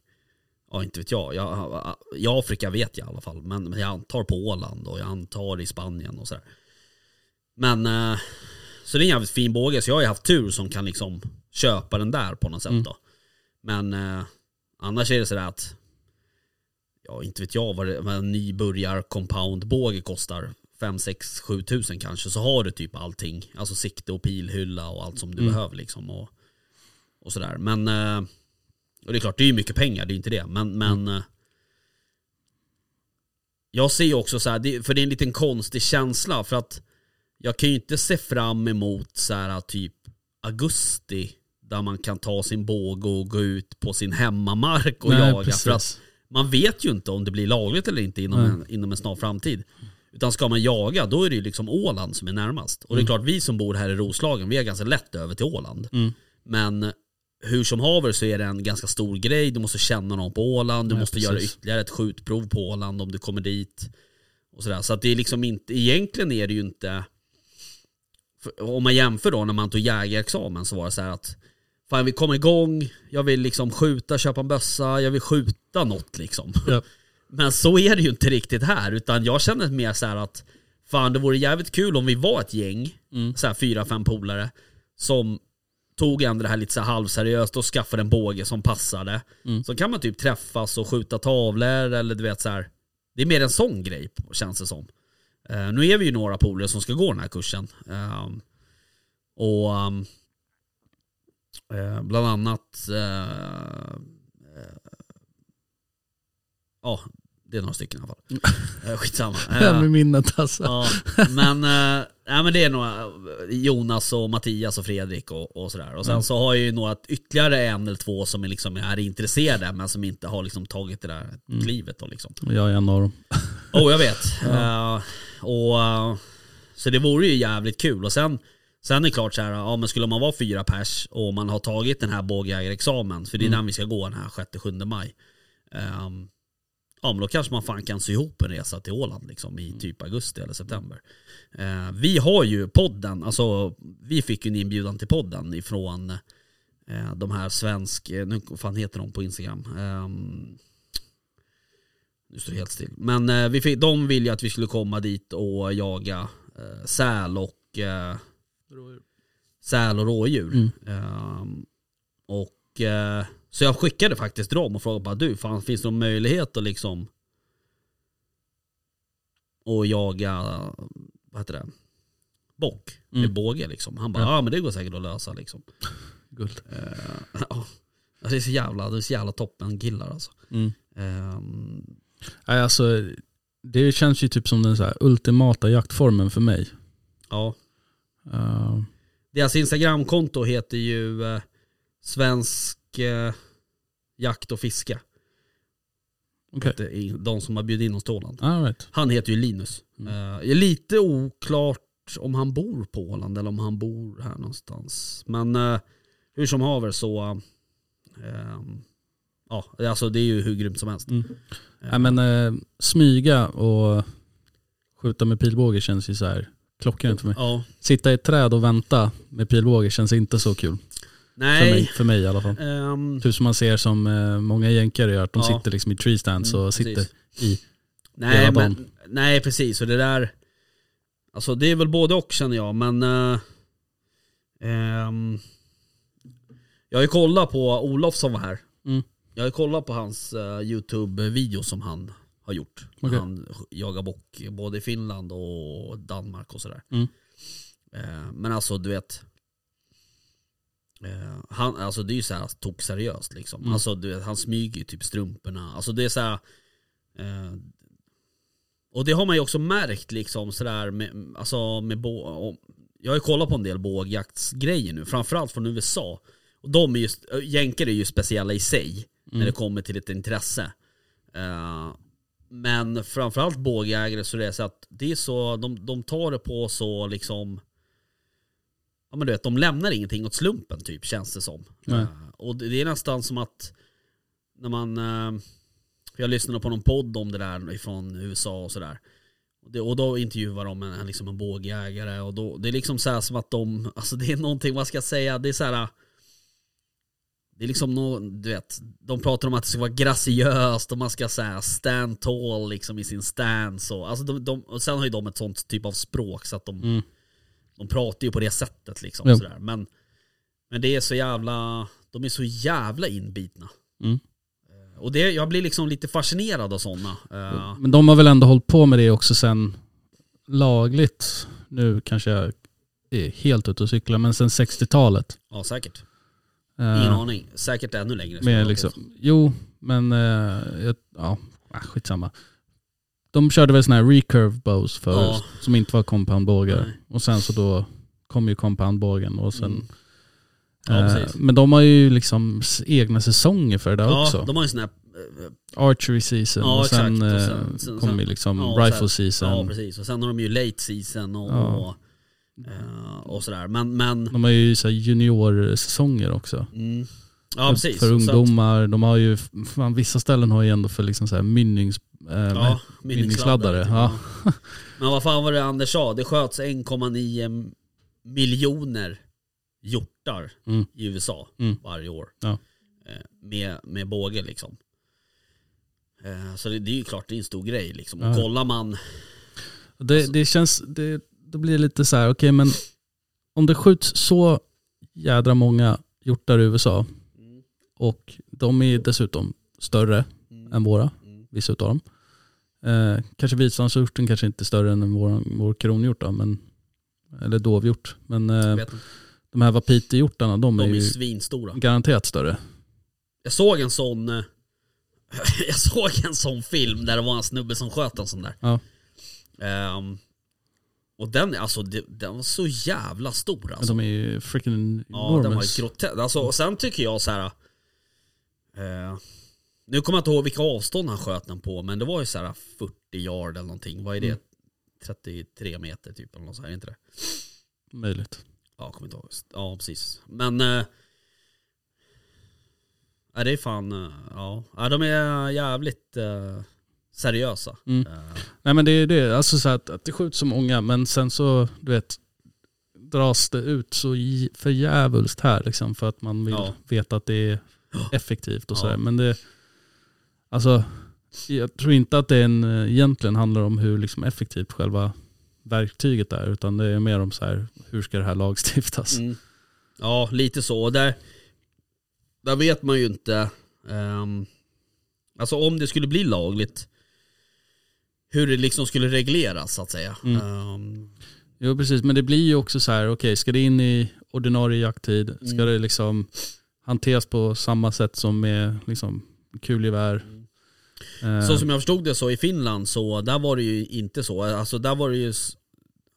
ja inte vet jag. jag. I Afrika vet jag i alla fall. Men men jag antar på Åland och jag antar i Spanien och sådär. Men, eh, så det är en jävligt fin båge. Så jag har ju haft tur som kan liksom köpa den där på något sätt Mm. då. Men eh, annars är det sådär att, ja inte vet jag vad, det, vad en nybörjar compound-båge kostar. 5, 6, 7 tusen kanske. Så har du typ allting. Alltså sikte och pilhylla och allt som du Mm. behöver liksom. Och, och sådär. Men, eh, och det är klart det är ju mycket pengar, det är inte det. Men, men eh, jag ser ju också så här, för det är en liten konstig känsla för att jag kan ju inte se fram emot så här typ augusti där man kan ta sin båge och gå ut på sin hemmamark och Nej, jaga. precis. För att man vet ju inte om det blir lagligt eller inte inom, en, inom en snar framtid. Utan ska man jaga, då är det ju liksom Åland som är närmast. Och det är Mm. klart, vi som bor här i Roslagen, vi är ganska lätt över till Åland. Mm. Men hur som haver så är det en ganska stor grej. Du måste känna någon på Åland, du Nej, måste precis. göra ytterligare ett skjutprov på Åland om du kommer dit. Och sådär. Så att det är liksom inte, egentligen är det ju inte, om man jämför då när man tog jägarexamen så var det så här att Fan jag vill komma igång, jag vill liksom skjuta, köpa en bössa, jag vill skjuta något liksom. Ja. <laughs> Men så är det ju inte riktigt här, utan jag känner mer så här att Fan det vore jävligt kul om vi var ett gäng, Mm. så här fyra, fem polare Som tog ändå det här lite så här halvseriöst och skaffade en båge som passade Mm. Så kan man typ träffas och skjuta tavlor eller du vet så här. Det är mer en sån grej känns det som Eh, Nu är vi ju några polare som ska gå den här kursen Ehm, Och ehm, eh, bland annat eh, eh, Ja, det är några stycken i alla fall. Eh, Skitsamma. <laughs> Ja, Eh, med minnet alltså. Ja, men, äh, nej, men det är några, Jonas och Mattias och Fredrik och, och sådär. Och sen Mm. så har jag ju några, ytterligare en eller två som är, liksom, är intresserade men som inte har liksom tagit det där Mm. klivet. Då, liksom. Jag är en av dem. Oh, jag vet. <laughs> Eh, och, eh, så det vore ju jävligt kul. Och sen, sen är det klart så här, ja, men skulle man vara fyra pers och man har tagit den här bågjägarexamen, för det är Mm. den vi ska gå den här 6-7 maj. Um, ja men då kanske man fan kan sy ihop en resa till Åland liksom, i typ augusti eller september. Uh, vi har ju podden, alltså vi fick ju en inbjudan till podden ifrån uh, de här svensk, eh, nu vad fan heter de på Instagram? Um, nu står det helt still. Men eh, vi fick, de ville ju att vi skulle komma dit och jaga eh, säl och eh, säl och rådjur. Mm. Ehm, och eh, så jag skickade faktiskt till dem och frågade bara du, fan finns det någon möjlighet att liksom och jaga, vad heter det? Bock med Mm. båge liksom. Han bara, ja. Ja. men det går säkert att lösa liksom. <laughs> Guld. Eh, <laughs> ja. Det är så jävla, det är så jävla toppen killar alltså. Mm. Ehm, Nej, alltså, det känns ju typ som den så ultimata jaktformen för mig. ja. Uh, Deras instagramkonto heter ju eh, Svensk eh, Jakt och Fiske. Okej. Det är De som har bjudit in oss till Åland. All right. Han heter ju Linus. Mm. Eh, är lite oklart om han bor på Åland eller om han bor här någonstans. Men eh, hur som haver så, eh, ja alltså det är ju hur grymt som helst. Mm. Eh, Nej, men eh, smyga och skjuta med pilbåge känns ju så här klockrent för mig. Ja, Sitta i ett träd och vänta med pilbåge känns inte så kul. För mig, nej. för mig i alla fall. ehm, Typ som man ser som eh, många jänkare gör, att de Ja. sitter liksom i tree stands Mm, och sitter precis. i. Nej, men, nej precis, och det där Alltså det är väl både och känner jag men eh, ehm, Jag har ju kollat på Olof som var här Mm. Jag har ju kollat på hans eh, Youtube-video som han har gjort Okej. Han jagar bock både i Finland och Danmark och sådär Mm. Eh, Men alltså du vet eh, han, alltså det är ju såhär tok seriöst liksom. Mm. Alltså du vet, han smyger ju typ strumporna. Alltså det är såhär eh, Och det har man ju också märkt liksom sådär med, alltså med bå, och, Jag har ju kollat på en del bågjaktsgrejer nu, framförallt från USA. Och de är ju, jänkare är ju speciella i sig när Mm. det kommer till ett intresse. Eh, men framförallt bågjägare så är det så att det är så, de, de tar det på så liksom Ja men du vet, de lämnar ingenting åt slumpen typ känns det som. Eh, och det är nästan som att när man eh, Jag lyssnade på någon podd om det där från USA och sådär. Och då intervjuar de en, liksom en bågjägare och då, det är liksom så här som att de, alltså det är någonting, vad ska jag säga, det är så här. Det är liksom nå, du vet, de pratar om att det ska vara graciöst och man ska säga stand tall liksom i sin stance och, alltså de, de, och sen har ju de ett sånt typ av språk så att de, Mm. de pratar ju på det sättet liksom Ja. sådär. Men, men det är så jävla, de är så jävla inbitna. Mm. Och det, jag blir liksom lite fascinerad av sådana. Uh, Men de har väl ändå hållit på med det också sen lagligt. Nu kanske jag är helt ute och cyklar, men sen 60-talet. ja säkert. Ingen aning. Säkert ännu längre. jag liksom, jo, men jag- ja, ah, skitsamma. De körde väl såna här recurve bows förut, Ja. som inte var compoundbågar. Och sen så då kom ju compoundbågen och sen... Mm. Ja, eh, men de har ju liksom egna säsonger för det Ja, också. de har ju sån här... Archery season Ja, och sen, sen- sen- kom ju sen- liksom ja, rifle sen- season. Ja precis. Och sen har de ju late season och, Ja. och, eh, och sådär. Men, men... De har ju så juniorsäsonger också. Mm. Ja för, precis. för att- ungdomar. De har ju, fan, vissa ställen har ju ändå för liksom så här mynnings... Eh, Ja, Vinningsladdare, typ. ja. <laughs> Men vad fan var det Anders sa? Det sköts 1,9 miljoner hjortar Mm. i USA Mm. varje år. Ja. Eh, Med, med båge liksom. Eh, Så det, det är ju klart, det är en stor grej liksom. Och Ja. kollar man... Det, Alltså- det känns, det, då blir det lite så här, okej men om det skjuts så jädra många hjortar i USA och de är dessutom större än våra, Mm. vissa utav dem. Eh, kanske vitsvanshjorten kanske inte är större än vår, vår kronhjort då, men, eller dovhjort. Men eh, de här wapitihjortarna, de, De är är ju svinstora. garanterat större. Jag såg en sån... eh, <laughs> Jag såg en sån film där det var en snubbe som sköt en sån där. Ja. Ehm, och den, alltså, den var så jävla stor alltså. De är ju freaking Ja, den var enormous. grotesk. Alltså, och sen tycker jag så här. Eh, nu kommer jag inte ihåg vilka avstånd han sköt den på, men det var ju så här 40 yard eller någonting. Vad är det? Mm. 33 meter typ eller något så här, är inte det? Möjligt. Ja, jag kommer inte ihåg. Ja, precis. Men... Eh, ja, det är fan... eh, Ja, ja de är jävligt eh, seriösa. Mm. Eh, Nej men det är det, alltså så att, att det skjuts så många men sen så, du vet, dras det ut så j- för djävulskt här liksom för att man vill Ja. veta att det är <gasps> effektivt och Ja. sådär. Men det, alltså, jag tror inte att det en, eh, egentligen handlar om hur liksom effektivt själva verktyget är utan det är mer om så här, hur ska det här lagstiftas? Mm. Ja, lite så. Där, där vet man ju inte. ehm, alltså om det skulle bli lagligt. Hur det liksom skulle regleras så att säga. Mm. Ehm, Jo precis, men det blir ju också så här, okej ska det in i ordinarie jakttid? Ska Mm. det liksom hanteras på samma sätt som med liksom kulgevär? Eh, Så som jag förstod det så i Finland så där var det ju inte så. Alltså där var det ju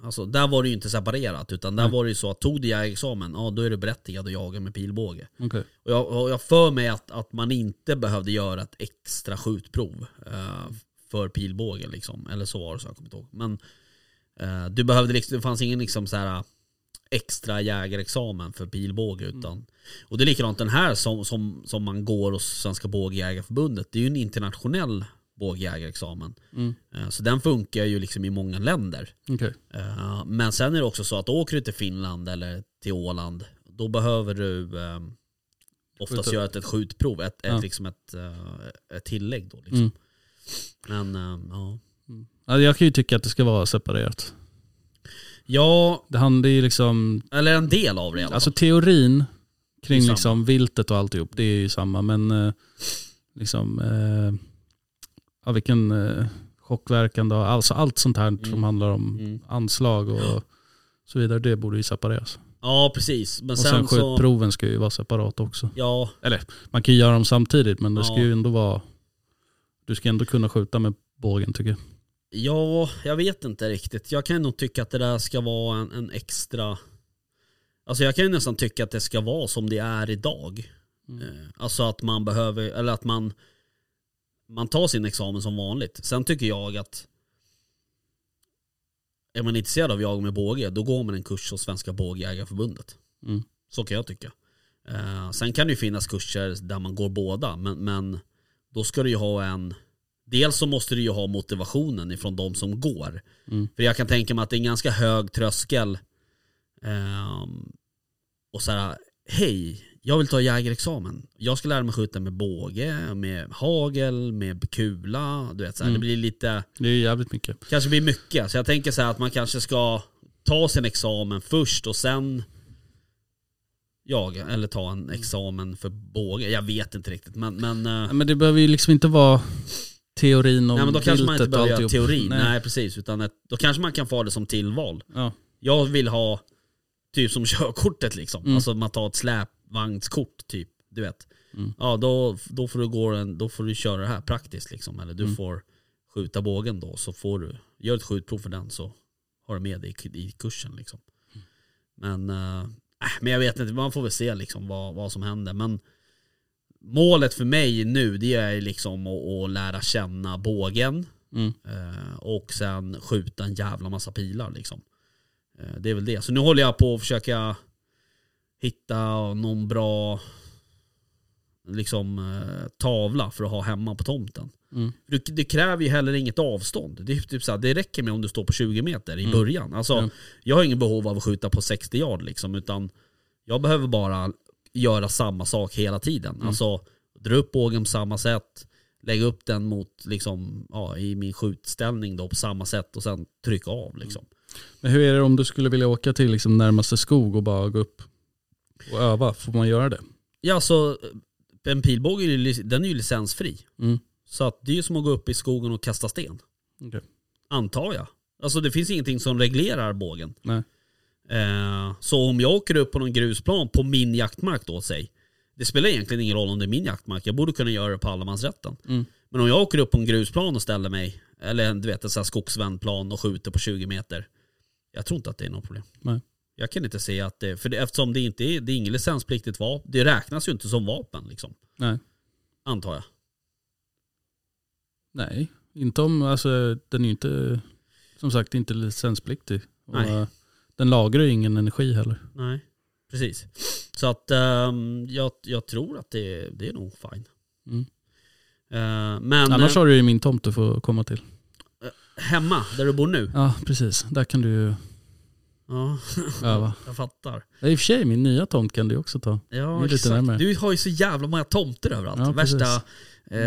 Alltså där var det ju inte separerat utan där Nej. var det ju så att tog du jägarexamen, ja då är du berättigad att jaga med pilbåge. okej. Och jag, och jag för mig att, att man inte behövde göra ett extra skjutprov eh, för pilbåge liksom. Eller så var det så, jag kommer inte ihåg. Men eh, du behövde liksom, det fanns ingen liksom så här extra jägarexamen för pilbåge utan Och det är likadant den här som, som, som man går hos Svenska Bågjägarförbundet. Det är ju en internationell bågjägarexamen. Mm. Eh, Så den funkar ju liksom i många länder. Okej. Eh, Men sen är det också så att åker du till Finland eller till Åland, då behöver du eh, oftast Skjuta. göra ett, ett skjutprov, ett, Ja. ett, liksom ett, eh, ett tillägg då. Liksom. Mm. Men eh, ja. Ja, jag kan ju tycka att det ska vara separerat. Ja, Det handlar ju liksom, eller en del av det i alla alltså fall. teorin Det är kring samma. liksom viltet och alltihop, det är ju samma. Men eh, liksom, eh, ja, vilken eh, chockverkan då, alltså allt sånt här som Mm. handlar om Mm. anslag och så vidare, det borde ju separeras. Ja, precis. Men Och sen, sen så... skjutproven ska ju vara separat också. Ja, Man kan ju göra dem samtidigt men det ska Ja. ju ändå vara, du ska ändå kunna skjuta med bågen tycker jag. Ja, jag vet inte riktigt. Jag kan nog tycka att det där ska vara en, en extra... Alltså jag kan ju nästan tycka att det ska vara som det är idag. Mm. Eh, Alltså att man behöver, eller att man man tar sin examen som vanligt. Sen tycker jag att är man intresserad av jag med båge, då går man en kurs hos Svenska Bågjägarförbundet. Mm. Så kan jag tycka. Eh, sen kan det ju finnas kurser där man går båda, men, men då ska du ju ha en Dels så måste du ju ha motivationen ifrån de som går. Mm. För jag kan tänka mig att det är en ganska hög tröskel. ehm, och så här, hej, jag vill ta jägarexamen. Jag ska lära mig skjuta med båge, med hagel, med kula. Du vet, så här, Mm. Det blir lite, Det är jävligt mycket. kanske blir mycket. Så jag tänker så här att man kanske ska ta sin examen först och sen jaga, eller ta en examen för båge. Jag vet inte riktigt men, men eh, Ja, Men det behöver ju liksom inte vara teorin om Nej men då kanske man inte och behöver göra teorin. Nej. Nej. precis. Utan ett, då kanske man kan få det som tillval. Ja. Jag vill ha typ som <laughs> körkortet liksom. Mm. Alltså man tar ett släpvagnskort typ. Du vet. Mm. Ja då, då får du gå en, då får du köra det här praktiskt liksom. Eller du Mm. får skjuta bågen då. Så får du, gör ett skjutprov för den så har du med det i, i kursen liksom. Men, eh, men jag vet inte, man får väl se liksom vad, vad som händer. Men målet för mig nu det är liksom att, att lära känna bågen. Mm. Eh, och sen skjuta en jävla massa pilar liksom. Eh, det är väl det. Så nu håller jag på att försöka hitta någon bra liksom eh, tavla för att ha hemma på tomten. Mm. Det, kräver ju heller inget avstånd. Det, är typ så här, det räcker med om du står på 20 meter i Mm. början. Alltså, Ja. Jag har ingen behov av att skjuta på 60 yard liksom, utan jag behöver bara göra samma sak hela tiden. Mm. Alltså dra upp bågen på samma sätt, lägga upp den mot, liksom, ja, i min skjutställning då på samma sätt och sen trycka av. Liksom. Men hur är det om du skulle vilja åka till liksom närmaste skog och bara gå upp och öva? Får man göra det? Ja, så en pilbåge den är ju licensfri. Mm. Så att det är ju som att gå upp i skogen och kasta sten. Okej. Antar jag. Alltså det finns ingenting som reglerar bågen. Nej. Eh, så om jag åker upp på någon grusplan på min jaktmark då, säg. Det spelar egentligen ingen roll om det är min jaktmark. Jag borde kunna göra det på allemansrätten. Mm. Men om jag åker upp på en grusplan och ställer mig, eller du vet en sån här skogsvändplan och skjuter på 20 meter. Jag tror inte att det är något problem. Nej. Jag kan inte se att det, för det, eftersom det inte är, det är inget licenspliktigt vapen. Det räknas ju inte som vapen liksom. Nej. Antar jag. Nej, inte om, alltså den är ju inte, som sagt inte licenspliktig. Och, Nej. eh, Den lagrar ju ingen energi heller. Nej, precis. Så att ehm, jag, jag tror att det, det är nog fine. Mm. Eh, men Annars eh, har du ju min tomt du får komma till. hemma, där du bor nu? Ja, precis. Där kan du ju Ja, <laughs> öva. jag fattar. Ja, I och för sig, min nya tomt kan du också ta. Ja, exakt. närmare. Du har ju så jävla många tomter överallt. Ja, precis. Värsta... eh,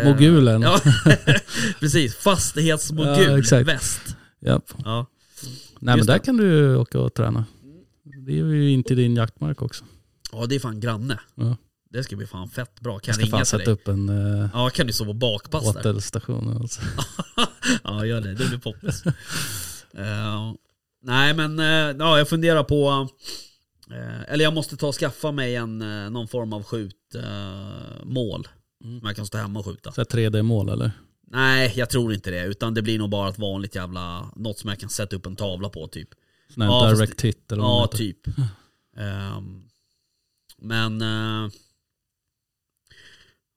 Mogulen. Ja, <laughs> <laughs> precis. Fastighetsmogul Ja, exakt. väst. Japp. Ja. Nej men Just där det. kan du åka och träna. Det är ju inte din jaktmark också. ja, det är fan granne. Ja. Det ska bli fan fett bra. Kan Jag jag ringa till dig? upp en uh, Ja, kan du sova bakpass där? åtelstation. Alltså. <laughs> ja, gör det. Det blir poppis. Eh, nej, men eh, ja, jag funderar på... eh, eller jag måste ta och skaffa mig en, eh, någon form av skjutmål. Uh, Som jag kan stå hemma och skjuta. Så här 3D-mål eller? Nej, jag tror inte det. Utan det blir nog bara ett vanligt jävla... Något som jag kan sätta upp en tavla på typ. Sån här Ja, fast direct hit eller Ja, typ. <laughs> Ehm, men... eh,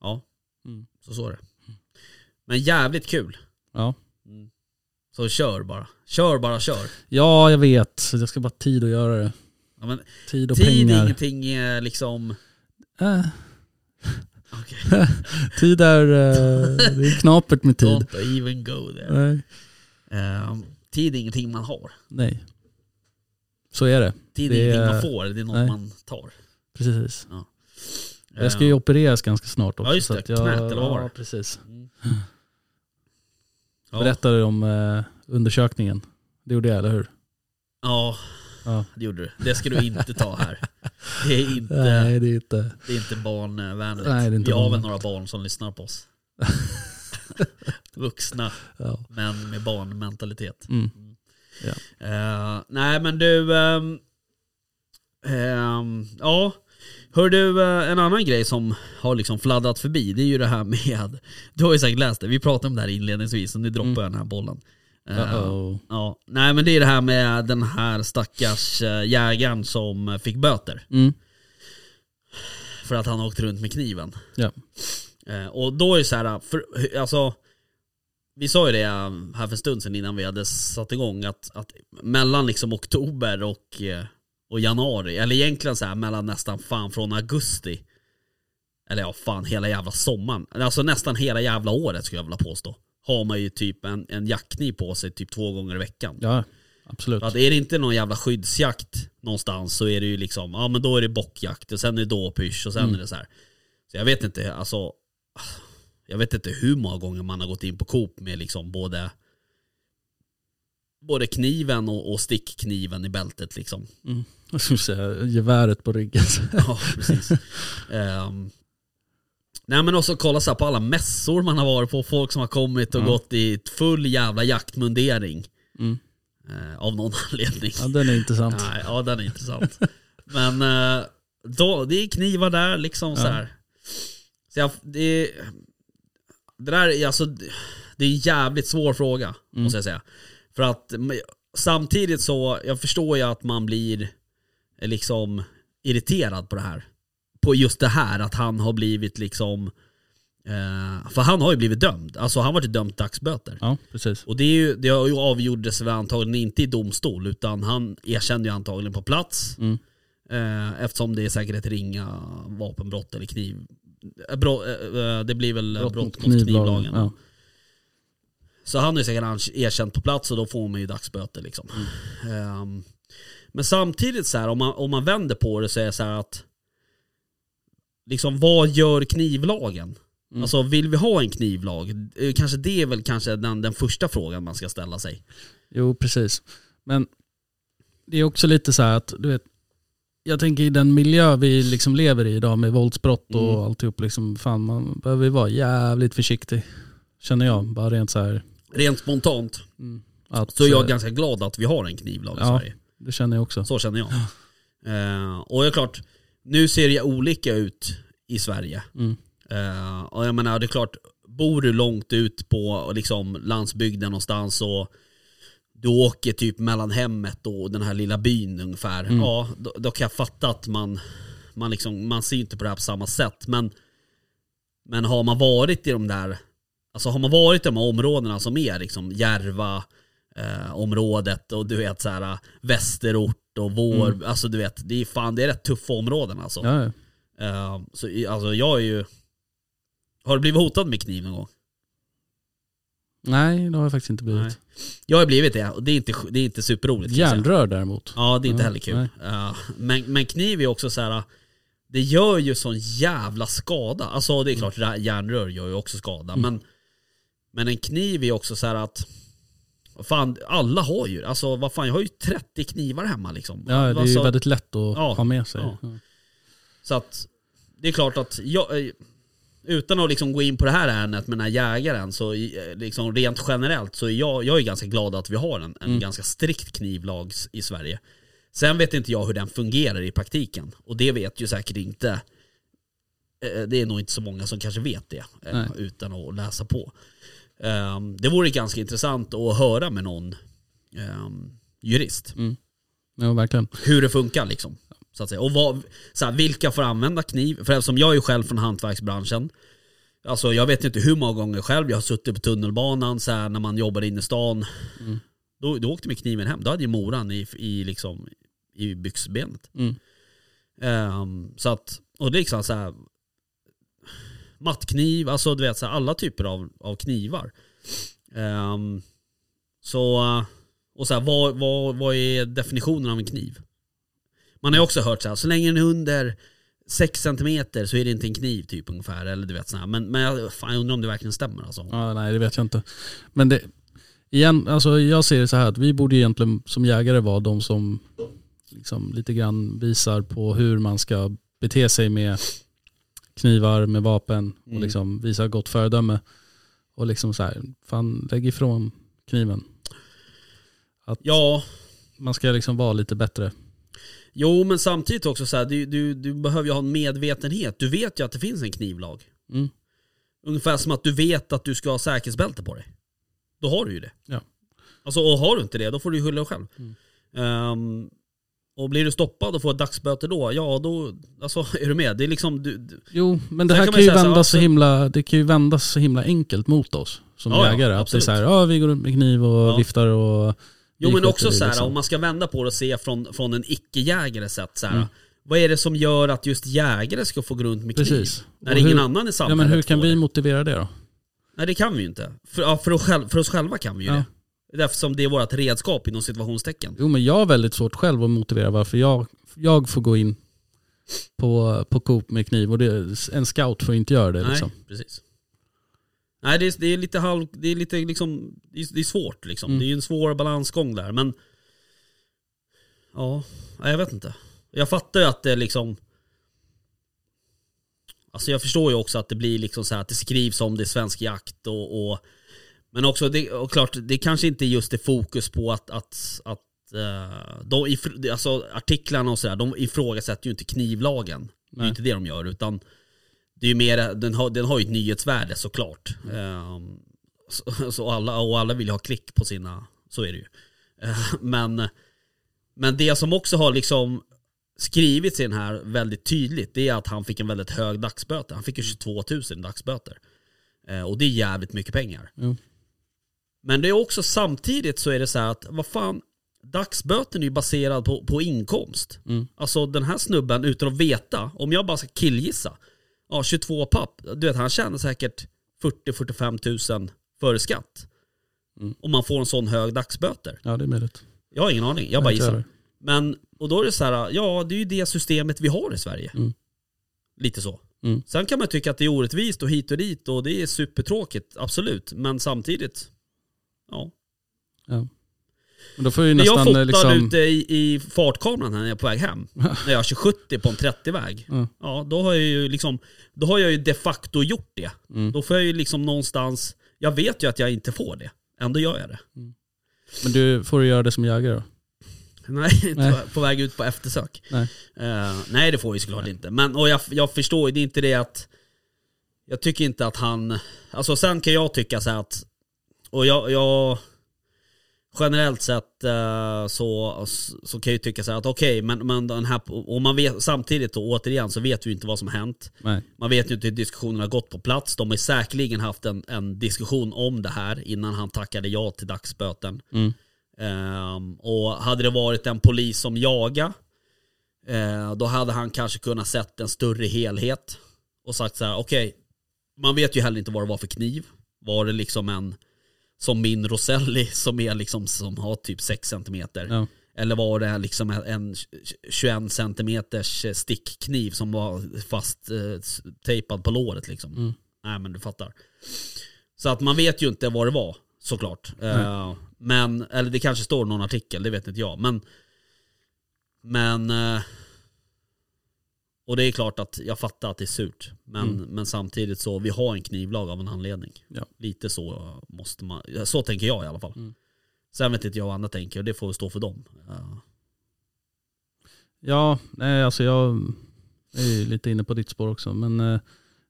ja, Mm. så så är det. Men jävligt kul. Ja. Så kör bara. Kör bara, kör. ja, jag vet. Jag ska bara ha tid att göra det. Ja, men Tid och tid är pengar. ingenting eh, liksom... Äh, Okej. <laughs> tid är... eh, det är knapert med tid. Don't even go there. Ehm, tid är ingenting man har. Nej. Så är det. Tid är Det ingenting är- man får, det är något nej. man tar. Precis. Ehm, Jag ska ju opereras ganska snart också. Ja, just så det. att jag, Knät, eller vad? Ja, precis. ja. Berättade du om eh, undersökningen? Det gjorde jag, eller hur? Ja, Ja. det gjorde du. Det ska du inte ta här. Det är inte, Nej, det är inte... det är inte barnvänligt. Nej, det är inte Vi har väl några barn som lyssnar på oss. <laughs> Vuxna, Ja. men med barnmentalitet. Mm. Eh, nej men du, ehm, ehm, ja. Hör du, eh, en annan grej som har liksom fladdrat förbi, det är ju det här med, du har ju säkert läst det, vi pratade om det här inledningsvis och nu droppar Mm. jag den här bollen. Uh-oh. ja, nej men det är det här med den här stackars eh, jägaren som eh, fick böter Mm. för att han har åkt runt med kniven. Ja. Och då är det så här, för, alltså vi sa ju det här för en stund sedan innan vi hade satt igång att, att mellan liksom oktober och, och januari, eller egentligen så här mellan nästan fan från augusti eller ja fan hela jävla sommaren, alltså nästan hela jävla året skulle jag vilja påstå. Har man ju typ en, en jackkniv på sig typ två gånger i veckan. Ja, absolut. Att är det inte någon jävla skyddsjakt någonstans så är det ju liksom, ja men då är det bockjakt och sen är det dåpysch och sen Mm. är det så här. Så jag vet inte, alltså Jag vet inte hur många gånger man har gått in på Coop med liksom både Både kniven och, och stickkniven i bältet liksom. Jag skulle säga geväret på ryggen. <laughs> Ja, precis. <laughs> Ehm, nej men också kolla så här på alla mässor man har varit på, folk som har kommit och Ja. gått i full jävla jaktmundering. Mm. eh, av någon <laughs> anledning. Ja, den är intressant. Nej, ja den är intressant. Men eh, då, det är knivar där liksom så Ja. här. Så jag, det, det där är alltså, det är en jävligt svår fråga Mm. måste jag säga. För att samtidigt så, jag förstår ju att man blir liksom irriterad på det här. På just det här att han har blivit liksom eh, För han har ju blivit dömd, alltså han var ju dömd dagsböter. Ja, precis. Och det, är ju, det har ju avgjordes väl antagligen inte i domstol utan han erkände ju antagligen på plats. Mm. Eh, eftersom det är säkert ett ringa vapenbrott eller kniv. Eh, bro, eh, eh, det blir väl brott, mot knivlagen. Ja. Så han har ju säkert erkänt på plats och då får man ju dagsböter liksom. Ehm, men samtidigt så här, om man, om man vänder på det så är det så här att Liksom vad gör knivlagen? Mm. Alltså vill vi ha en knivlag? Eh, Kanske det är väl kanske den, den första frågan man ska ställa sig. Jo, precis. Men det är också lite så här att, du vet, jag tänker i den miljö vi liksom lever i idag med våldsbrott och Mm. alltihop, liksom, fan man behöver ju vara jävligt försiktig. Känner jag, bara rent så här. Rent spontant Att, så är jag ganska glad att vi har en knivlag i Ja. Sverige. Det känner jag också. Så känner jag. Eh, och det är klart, nu ser det olika ut i Sverige. Mm. Eh, och jag menar, det är klart, bor du långt ut på liksom, landsbygden någonstans och du åker typ mellan hemmet och den här lilla byn ungefär. Mm. Ja, då, då kan jag fatta att man, man, liksom, man ser inte på det här på samma sätt. Men, men har man varit i de där, alltså har man varit i de här områdena som är liksom Järva, eh, området och du vet så här Västerort och Vår, Mm. alltså du vet, det är fan det är rätt tuffa områden alltså. Ja, ja. Eh, så alltså jag är ju... Har du blivit hotad med kniv någon gång? Nej, det har jag faktiskt inte blivit. Nej. Jag har blivit det och det är inte, det är inte superroligt. Järnrör däremot. Ja, det är inte Ja, heller kul. Eh, men, men kniv är också så här. Det gör ju sån jävla skada. Alltså det är klart, mm. järnrör gör ju också skada. Mm. Men, men en kniv är också så här att... Fan, alla har ju, alltså vad fan jag har ju 30 knivar hemma liksom. Ja, det är ju Alltså, väldigt lätt att Ja, ha med sig. ja. Så att det är klart att jag, eh, utan att liksom gå in på det här ärendet med den här jägaren, så eh, liksom rent generellt så är jag, jag är ganska glad att vi har en, en Mm. ganska strikt knivlag i Sverige. Sen vet inte jag hur den fungerar i praktiken. Och det vet ju säkert inte, eh, det är nog inte så många som kanske vet det, Nej. utan att läsa på. Ehm, Det vore ganska intressant att höra med någon ehm, jurist Ja, verkligen. hur det funkar liksom. Så att säga. Och vad, så här, vilka får använda kniv? För eftersom jag är ju själv från hantverksbranschen. Alltså jag vet inte hur många gånger själv jag har suttit på tunnelbanan så här, när man jobbar inne i stan. Mm. Då, då åkte med kniven hem. Då hade ju moran i, i, liksom, i byxbenet. Mm. Ehm, så att, och det är liksom så här mattkniv, alltså du vet så här, alla typer av, av knivar. Um, så, och så här, vad, vad, vad är definitionen av en kniv? Man har ju också hört så här, så länge den är under 6 cm så är det inte en kniv typ ungefär. Eller du vet så här. Men, men jag, fan, jag undrar om det verkligen stämmer alltså. Ja, nej, det vet jag inte. Men det, igen, alltså jag ser det så här att vi borde egentligen som jägare vara de som liksom lite grann visar på hur man ska bete sig med knivar, med vapen och Mm. liksom visa gott föredöme. Och liksom så här, fan lägg ifrån kniven. Att Ja, man ska liksom vara lite bättre. jo men samtidigt också så här, du, du, du behöver ju ha en medvetenhet. Du vet ju att det finns en knivlag. Mm. Ungefär som att du vet att du ska ha säkerhetsbälte på dig. Då har du ju det. Ja. Alltså, och har du inte det, då får du ju skylla dig själv. Mm. Ehm, och blir du stoppad och får ett dagsböter då, ja då, alltså är du med? Det är liksom, du, du, Jo, men det här kan kan, ju så vändas så alltså- himla, det kan ju vändas så himla enkelt mot oss som Ja, ja, jägare. att det är så här, ja vi går runt med kniv och Ja. viftar och Jo men också i, så här, liksom. om man ska vända på det och se från, från en icke-jägare sätt så här, Mm. Vad är det som gör att just jägare ska få gå runt med kniv? Precis. När Och ingen hur, annan i Ja samhället men hur kan vi det? motivera det då? Nej det kan vi ju inte. För, ja, för, oss, själv, för oss själva kan vi ju Ja. det. Det är Därför som det är vårt redskap inom situationstecken. Jo men jag har väldigt svårt själv att motivera varför jag, jag får gå in på, på Coop med kniv och det, en scout får inte göra det Nej, liksom. precis. Nej det är, det är lite halv, det är lite liksom, det är, det är svårt liksom. Mm. Det är ju en svår balansgång där men Ja, jag vet inte. Jag fattar ju att det liksom Alltså jag förstår ju också att det blir liksom så här att det skrivs om det är svensk jakt och, och Men också, det, och klart, det kanske inte just är fokus på att, att, att eh, de, alltså artiklarna och sådär, de ifrågasätter ju inte knivlagen. Det är ju Nej. inte det de gör utan det är ju mer, den har, den har ju ett nyhetsvärde såklart. Ehm, så, så alla, och alla vill ju ha klick på sina, så är det ju. Eh, men, men det som också har liksom skrivits i den här väldigt tydligt, det är att han fick en väldigt hög dagsböter. Han fick ju 22 000 i dagsböter. Eh, och det är jävligt mycket pengar. Jo. Men det är också samtidigt så är det så här att, vad fan, dagsböten är ju baserad på, på inkomst. Mm. Alltså den här snubben, utan att veta, om jag bara ska killgissa, ja 22 papp, du vet han tjänar säkert 40-45 000 före skatt. Mm. Om man får en sån hög dagsböter. Ja det är möjligt. Jag har ingen aning, jag bara gissar. Men, och då är det så här, ja det är ju det systemet vi har i Sverige. Mm. Lite så. Mm. Sen kan man tycka att det är orättvist och hit och dit och det är supertråkigt, absolut. Men samtidigt, ja. Men då får ju När jag nästan fotar eh, liksom... ute i, i fartkameran här när jag är på väg hem, <laughs> när jag kör 70 på en 30-väg, Ja. ja då har jag ju liksom, då har jag ju de facto gjort det. Mm. Då får jag ju liksom någonstans, jag vet ju att jag inte får det, ändå gör jag det. Men du får du göra det som jägare då? <laughs> Nej, Nej. på väg ut på eftersök. Nej. Eh, nej det får ju såklart inte. Men och jag, jag förstår ju, det är inte det att Jag tycker inte att han Alltså sen kan jag tycka så här att Och jag, jag Generellt sett eh, så, så kan jag ju tycka så här att okej men, men den här Och man vet samtidigt då, återigen så vet vi ju inte vad som har hänt Nej. Man vet ju inte hur diskussionen har gått på plats De har säkerligen haft en, en diskussion om det här innan han tackade ja till dagsböten Mm. Ehm, och hade det varit en polis som jaga eh, Då hade han kanske kunnat sett en större helhet Och sagt så här: okej Man vet ju heller inte vad det var för kniv Var det liksom en Som min Roselli som är liksom Som har typ 6 cm Ja. Eller var det liksom en- en 21 cm stickkniv Som var fast eh, tejpad på låret liksom. Mm. Nej men du fattar. Så att man vet ju inte vad det var Såklart. Eh, Men, eller det kanske står någon artikel, det vet inte jag. Men Men eh, Och det är klart att jag fattar att det är surt. Men, Mm. men samtidigt så, vi har en knivlag av en anledning. Ja. Lite så måste man, så tänker jag i alla fall. Mm. Sen vet inte jag vad andra tänker och det får stå för dem. Ja. Ja, nej alltså jag är ju lite inne på ditt spår också. Men eh,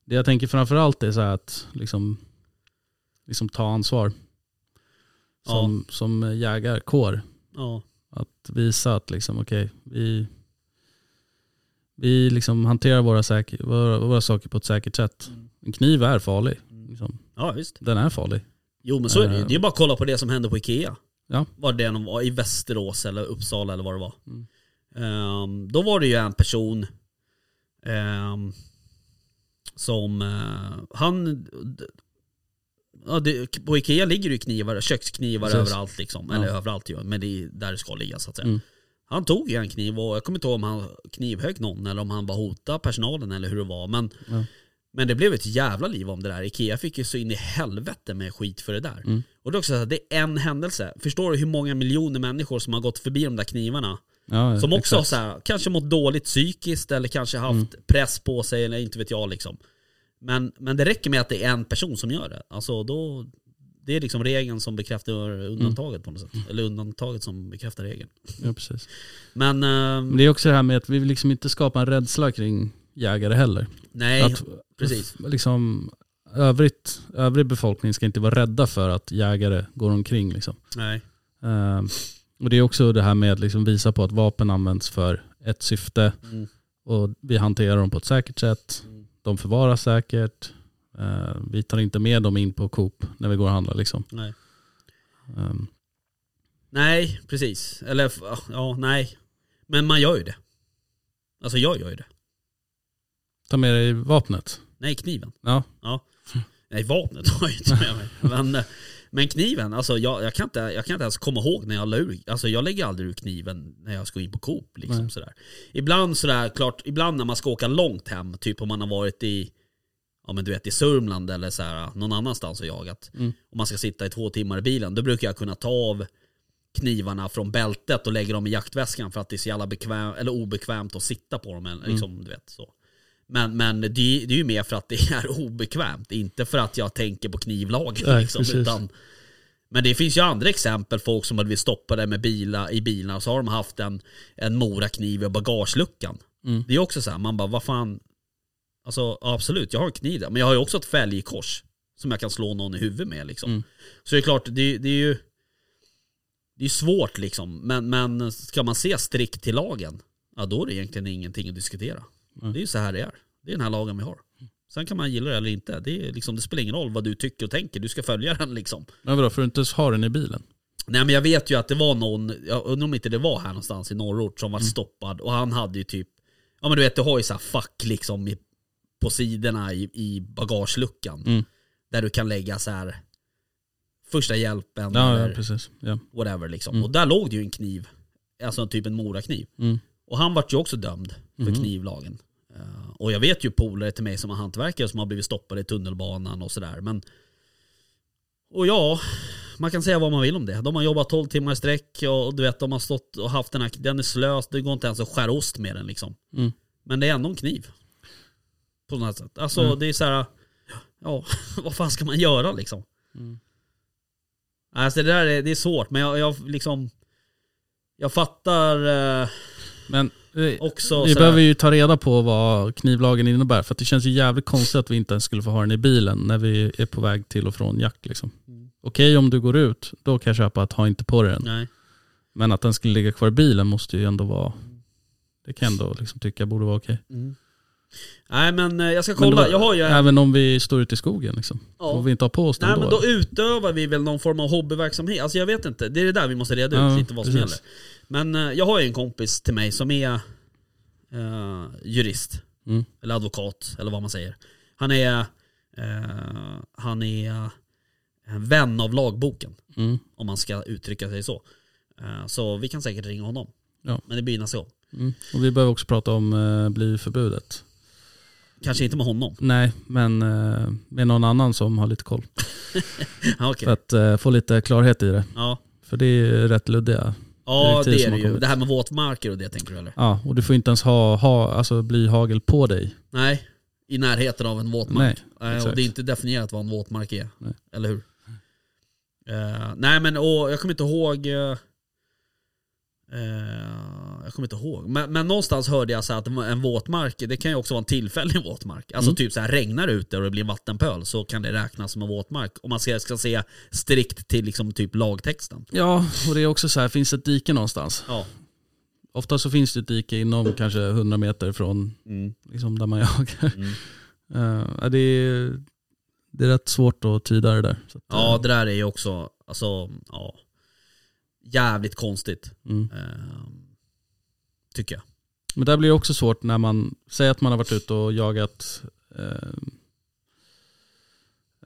det jag tänker framförallt är så här att liksom, liksom ta ansvar. Som, som jägarkår. ja. Att visa att liksom, okej, vi, vi liksom hanterar våra, säker, våra, våra saker på ett säkert sätt. En kniv är farlig. Liksom. ja, visst. Den är farlig. Jo men så är det ju. Eh. Det är bara att kolla på det som hände på Ikea. Ja. Var det någon var i Västerås eller Uppsala eller vad det var. Mm. Ehm, då var det ju en person ehm, som, eh, han, ja, det, på Ikea ligger det ju knivar, köksknivar Precis. överallt liksom. Ja. Eller överallt ju, men det är där det ska ligga så att säga. Mm. Han tog en kniv och jag kommer inte ihåg om han knivhögg någon eller om han bara hotade personalen eller hur det var. Men, Ja. men det blev ett jävla liv om det där. Ikea fick ju så in i helvete med skit för det där. Mm. Och det är också så här, det är en händelse. Förstår du hur många miljoner människor som har gått förbi de där knivarna? Ja, Som också har så här, kanske mått dåligt psykiskt eller kanske haft Mm. press på sig eller inte vet jag liksom. Men, men det räcker med att det är en person som gör det. Alltså då, det är liksom regeln som bekräftar undantaget på något sätt. Eller undantaget som bekräftar regeln. Ja, precis. Men, ehm, Men det är också det här med att vi vill liksom inte skapa en rädsla kring jägare heller. nej, att, precis. Liksom, övrigt, övrig befolkning ska inte vara rädda för att jägare går omkring. Liksom. Nej. Eh, och det är också det här med att liksom visa på att vapen används för ett syfte Mm. och vi hanterar dem på ett säkert sätt. Mm. De förvaras säkert. Eh, vi tar inte med dem in på Coop när vi går och handlar. Liksom. Nej. Um, nej, precis. Eller ja, nej. Men man gör ju det. Alltså jag gör ju det. ta med dig vapnet. Nej, kniven. Ja, Nej, vapnet har jag inte med mig. <laughs> Men, eh, men kniven, alltså jag, jag, kan inte, jag kan inte ens komma ihåg när jag la ur, alltså jag lägger aldrig ur kniven när jag ska in på Coop. Liksom, Nej. sådär. Ibland sådär, klart, ibland när man ska åka långt hem, typ om man har varit i Ja men du vet i Sörmland eller så här, någon annanstans och jagat. Mm. Om man ska sitta i två timmar i bilen, då brukar jag kunna ta av knivarna från bältet och lägga dem i jaktväskan för att det är så jävla bekväm, eller obekvämt att sitta på dem. eller Liksom, du vet, så. Men, men det, det är ju mer för att det är <laughs> obekvämt, inte för att jag tänker på knivlagen. Nej, Liksom, utan, men det finns ju andra exempel, folk som hade blivit stoppade med bilar, i bilar så har de haft en, en morakniv i bagageluckan. Mm. Det är också så här, man bara vad fan, alltså absolut jag har en kniv där, men jag har ju också ett fälgkors som jag kan slå någon i huvudet med liksom. Mm. Så det är klart, det, det är ju det är svårt liksom, men, men ska man se strikt till lagen, ja då är det egentligen ingenting att diskutera. Mm. Det är ju så här det är. Det är den här lagen vi har. Sen kan man gilla det eller inte. Det, är liksom, det spelar ingen roll vad du tycker och tänker. Du ska följa den liksom. men vadå, för du inte ha den i bilen? Nej men jag vet ju att det var någon, jag undrar om inte det var här någonstans i norrort som var Mm. stoppad och han hade ju typ, ja men du vet du har ju så här fack liksom i, på sidorna i, i bagageluckan. Mm. Där du kan lägga så här första hjälpen Ja, eller ja precis. Ja. whatever liksom. Mm. Och där låg det ju en kniv, alltså typ en morakniv. Mm. Och han vart ju också dömd för Mhm. knivlagen. Eh, och jag vet ju polare till mig som är hantverkare som har blivit stoppade i tunnelbanan och sådär. Men och ja, man kan säga vad man vill om det. De har jobbat 12 timmar i sträck och du vet de har stått och haft den här, den är slös, det går inte ens att skära ost med den liksom. Mm. Men det är ändå en kniv. På något sätt. Alltså Mm. det är så här. ja <laughs> vad fan ska man göra liksom? Mm. Alltså det där är, det är svårt men jag, jag liksom, jag fattar eh, Men eh, också vi behöver ju ta reda på vad knivlagen innebär. För det känns ju jävligt konstigt att vi inte ens skulle få ha den i bilen när vi är på väg till och från jakt. Liksom. Mm. Okej om du går ut, då kan jag köpa att ha inte på dig den. Nej. Men att den skulle ligga kvar i bilen måste ju ändå vara, det kan jag ändå liksom tycka borde vara okej. Mm. Nej men eh, jag ska kolla, då- jag har ju en, Även om vi står ute i skogen liksom. Ja. Får vi inte ha på oss den Nej då? men då utövar vi väl någon form av hobbyverksamhet. Alltså jag vet inte, det är det där vi måste reda ut Ja, lite vad som precis. gäller. Men eh, jag har ju en kompis till mig som är eh, jurist. Mm. Eller advokat, eller vad man säger. Han är, eh, han är en vän av lagboken. Mm. Om man ska uttrycka sig så. Eh, så vi kan säkert ringa honom. Ja. Men det blir nästa gång. Mm. Och vi behöver också prata om eh, blyförbudet. Kanske inte med honom. Nej, men eh, med någon annan som har lite koll. <laughs> Okej. För att eh, få lite klarhet i det. Ja. För det är rätt luddiga Ja det är det ju. Det här med våtmarker och det tänker du eller? Ja, och du får inte ens ha, ha alltså bli hagel på dig. Nej, i närheten av en våtmark. Nej, Eh, och exakt. det är inte definierat vad en våtmark är. Nej. Eller hur? Eh, nej men och jag kommer inte ihåg... eh, eh, jag kommer inte ihåg. Men, men någonstans hörde jag så att en våtmark, det kan ju också vara en tillfällig <laughs> våtmark. Alltså Mm. typ så här regnar det ute och det blir vattenpöl så kan det räknas som en våtmark. Om man ska, ska se strikt till liksom typ lagtexten. Ja, och det är också så här, finns det ett dike någonstans? Ja. Ofta så finns det ett dike inom kanske 100 meter från Mm. liksom, där man <laughs> jagar. Mm. Eh, det, är, det är rätt svårt att tyda det där. Så att, Ja eh, det där är ju också, alltså, ja. Jävligt konstigt. mm. Eh, tycker jag. Men där blir det också svårt när man, säger att man har varit ute och jagat, eh,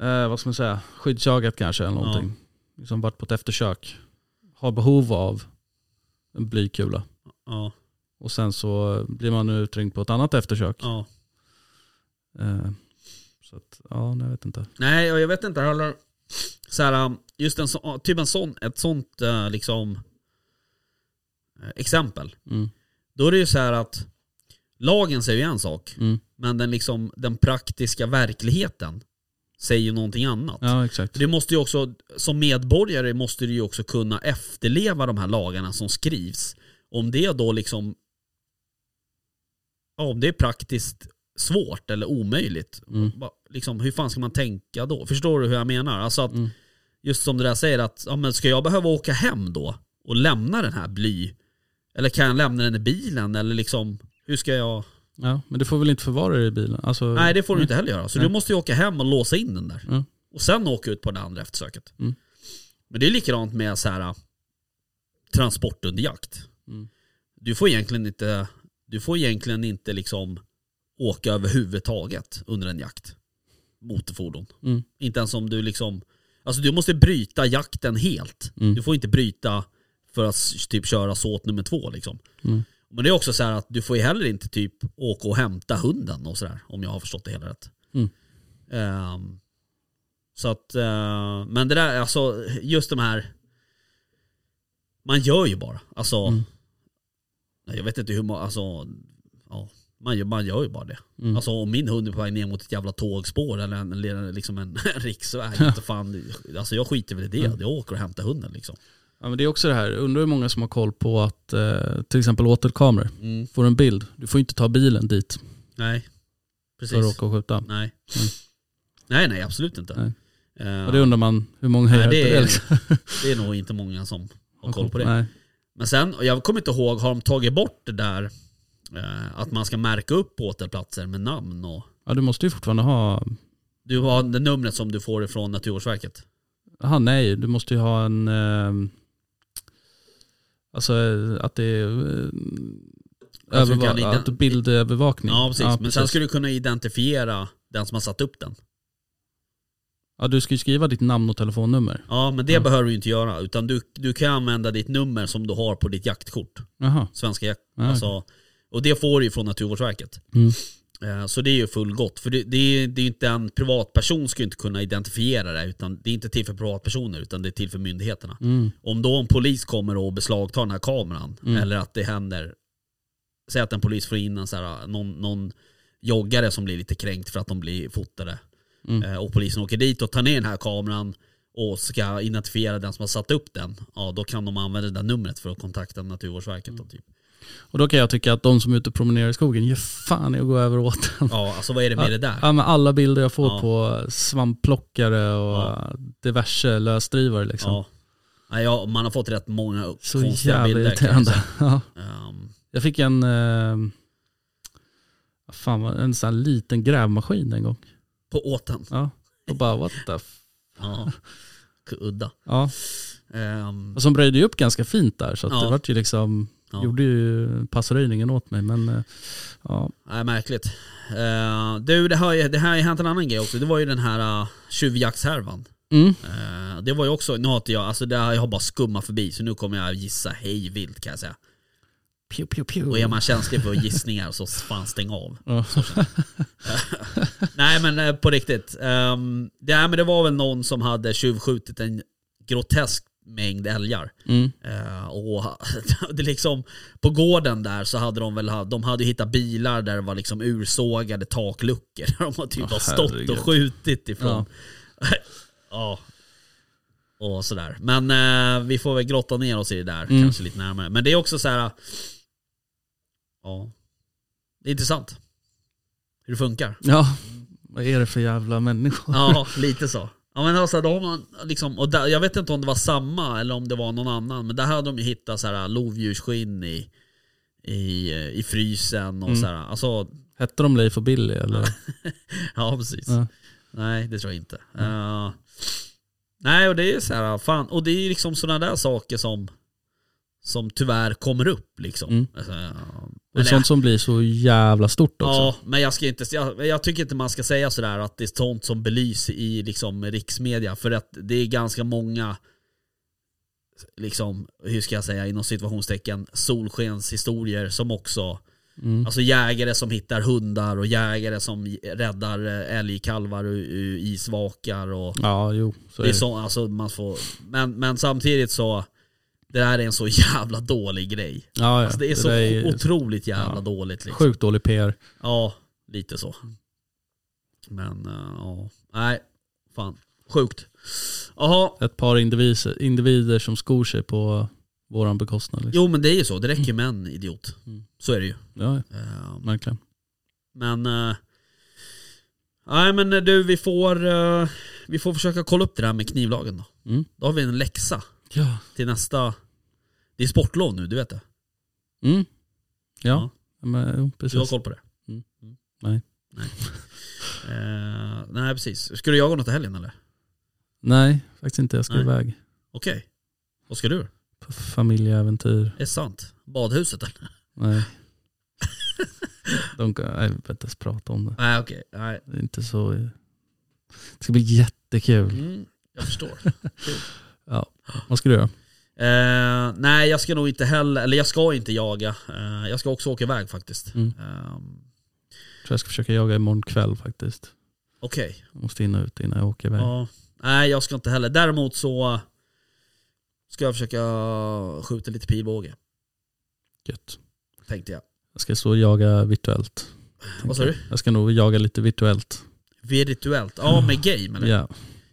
eh, vad ska man säga, skyddsjagat kanske eller någonting. Liksom varit på ett eftersök. Har behov av en blykula. Ja, Och sen så blir man utringd på ett annat eftersök. ja. Eh, så att, ja, jag vet inte. Nej, och jag vet inte heller. Så här, um, just en typ en sån, ett sånt eh, liksom eh, exempel. Mm, Då är det ju så här att lagen säger ju en sak, mm. men den, liksom, den praktiska verkligheten säger ju någonting annat. Ja, exakt. Det måste ju också, som medborgare måste du ju också kunna efterleva de här lagarna som skrivs. Om det då liksom, ja, om det är praktiskt svårt eller omöjligt, Mm. liksom, hur fan ska man tänka då? Förstår du hur jag menar? Alltså att, Mm. just som det där säger att, ja men ska jag behöva åka hem då och lämna den här bly? Eller kan jag lämna den i bilen? Eller liksom, hur ska jag? Ja, men du får väl inte förvara dig i bilen? Alltså, Nej det får du inte heller göra. Så Nej. du måste ju åka hem och låsa in den där. Ja. Och sen åka ut på det andra eftersöket. Mm. Men det är likadant med så här transport under jakt. Mm. Du får egentligen inte, du får egentligen inte liksom åka överhuvudtaget under en jakt. Motorfordon. Mm. Inte ens om du liksom, alltså du måste bryta jakten helt. Mm. Du får inte bryta för att typ köra såt nummer två liksom. Mm. Men det är också så här att du får ju heller inte typ åka och hämta hunden och sådär. Om jag har förstått det hela rätt. Mm. Ehm, så att, eh, men det där, alltså just de här Man gör ju bara, alltså Mm. Jag vet inte hur man, alltså ja, man, gör, man gör ju bara det. Mm. Alltså om min hund är på väg ner mot ett jävla tågspår eller, en, liksom en <laughs> riksväg, inte fan, alltså jag skiter väl i det. Jag åker och hämtar hunden liksom. Ja, men det är också det här, undrar hur många som har koll på att eh, till exempel åtelkameror, Mm. får en bild, du får inte ta bilen dit Nej, precis. för att åka och skjuta. Nej. Mm. Nej, nej absolut inte. Nej. Eh, Och det undrar man hur många Nej, det det är- liksom. <laughs> det är nog inte många som har koll på det. Nej. Men sen, jag kommer inte ihåg, har de tagit bort det där eh, att man ska märka upp återplatser med namn och Ja du måste ju fortfarande ha, du har det numret som du får ifrån Naturvårdsverket. aha nej, du måste ju ha en, eh, alltså att det är eh, Alltså, överva- att bildövervakning. Ja precis, men sen ska du kunna identifiera den som har satt upp den. Ja du ska ju skriva ditt namn och telefonnummer. Ja men det Ja. behöver du inte göra, utan du, du kan använda ditt nummer som du har på ditt jaktkort. Jaha. Svenska jakt, Ja, alltså, Och det får du ju från Naturvårdsverket. Mm. Eh, Så det är ju fullgott. För det, det, är, det är inte en privatperson ska ju inte kunna identifiera det. Utan det är inte till för privatpersoner utan det är till för myndigheterna. Mm. Om då en polis kommer och beslagtar den här kameran. Mm. Eller att det händer. Säg att en polis får in en så här, någon, någon joggare som blir lite kränkt för att de blir fotade. Mm. Eh, Och polisen åker dit och tar ner den här kameran. Och ska identifiera den som har satt upp den. Ja då kan de använda det där numret för att kontakta Naturvårdsverket. Då, typ. Och då kan jag tycka att de som är ute och promenerar i skogen, ge fan i att gå över åt den. Ja alltså vad är det med det där? Ja, men alla bilder jag får Ja. på svampplockare och Ja. diverse lösdrivare liksom. Ja. Ja, man har fått rätt många Så konstiga jävla bilder. kan jag irriterande. <laughs> Ehm, Jag fick en, eh, fan, en sån här liten grävmaskin en gång. på åten. Ja. Och bara what the f- Ja. Udda. Ja. Ehm, Och som röjde ju upp ganska fint där så att det vart ju liksom, Ja. gjorde ju passröjningen åt mig men eh, ja. Nej, märkligt. Uh, du, det har, det här har hänt en annan grej också. Det var ju den här uh, tjuvjaktshärvan. Mm. Eh, det var ju också, nu har inte jag, alltså det har jag bara skummat förbi så nu kommer jag gissa hej vilt kan jag säga. Pew, pew, pew. Och är man känslig för gissningar så fan stäng av. Ja. <laughs> Nej men på riktigt. Um, det, nej, men det var väl någon som hade tjuvskjutit en grotesk mängd älgar. Mm. Eh, och <laughs> det liksom, på gården där så hade de väl de hade hittat bilar där det var liksom ursågade takluckor. <laughs> De har typ bara stått herregud. och skjutit ifrån. <laughs> Ja. Och sådär. Men eh, vi får väl grotta ner oss i det där Mm. kanske lite närmare. Men det är också så här. Ja. Det är intressant. Hur det funkar. Ja, vad är det för jävla människor? Ja, lite så. Ja men alltså då har man liksom, och där, jag vet inte om det var samma eller om det var någon annan, men där hade de ju hittat så här lovdjursskinn i, i, i frysen och Mm. så här. Alltså, Hette de Leif och Billy eller? <laughs> ja precis. Ja. Nej det tror jag inte. Eh, nej och det är så här, fan, och det är liksom sådana där saker som som tyvärr kommer upp liksom. Mm. Alltså, Och sånt som blir så jävla stort också. Ja, men jag, ska inte, jag, jag tycker inte man ska säga sådär att det är sånt som belyser i liksom riksmedia. För att det är ganska många, liksom, hur ska jag säga, inom situationstecken, solskenshistorier som också, Mm. alltså jägare som hittar hundar och jägare som räddar eh, älgkalvar ur, ur isvakar och Ja, jo. Så det är är det. så, alltså man får, men, men samtidigt så, det här är en så jävla dålig grej. Ja, ja. Alltså det är så där är otroligt jävla ja. dåligt liksom. Sjukt dålig PR. Ja, lite så. Men eh, ja, nej, fan. Sjukt. Jaha, Ett par individer, individer som skor sig på våran bekostnad. Liksom. jo men det är ju så. Det räcker med en idiot. Mm. Så är det ju. Ja, Eh, verkligen. Men, eh, nej men eh, du vi får, eh, vi får försöka kolla upp det där med knivlagen då. Mm. Då har vi en läxa Ja. till nästa, det är sportlov nu, du vet det. Mm. Ja. Ja, men, jo, Du har precis. koll på det? Mm. Nej. Nej. <laughs> Eh, nej precis. Ska du jaga något i helgen eller? Nej, faktiskt inte. Jag ska Nej. iväg. Okej. Vad ska du? På familjeäventyr. Är det sant? Badhuset eller? Nej. <laughs> De, kan- nej, jag vill inte ens prata om det. Nej okej, nej. Det är inte så... Det ska bli jättekul. Mm, jag förstår. <laughs> Ja. Vad ska du göra? Eh, nej jag ska nog inte heller, eller jag ska inte jaga. Eh, jag ska också åka iväg faktiskt. Mm. Ehm, tror jag ska försöka jaga imorgon kväll faktiskt. Okej. Jag måste in och ut innan jag åker iväg. Ja. Nej jag ska inte heller. Däremot så ska jag försöka skjuta lite pilbåge. Gött. Tänkte jag. Jag ska så jaga virtuellt. Vad sa du? Jag ska nog jaga lite virtuellt. Virtuellt. Ja med game eller? Ja,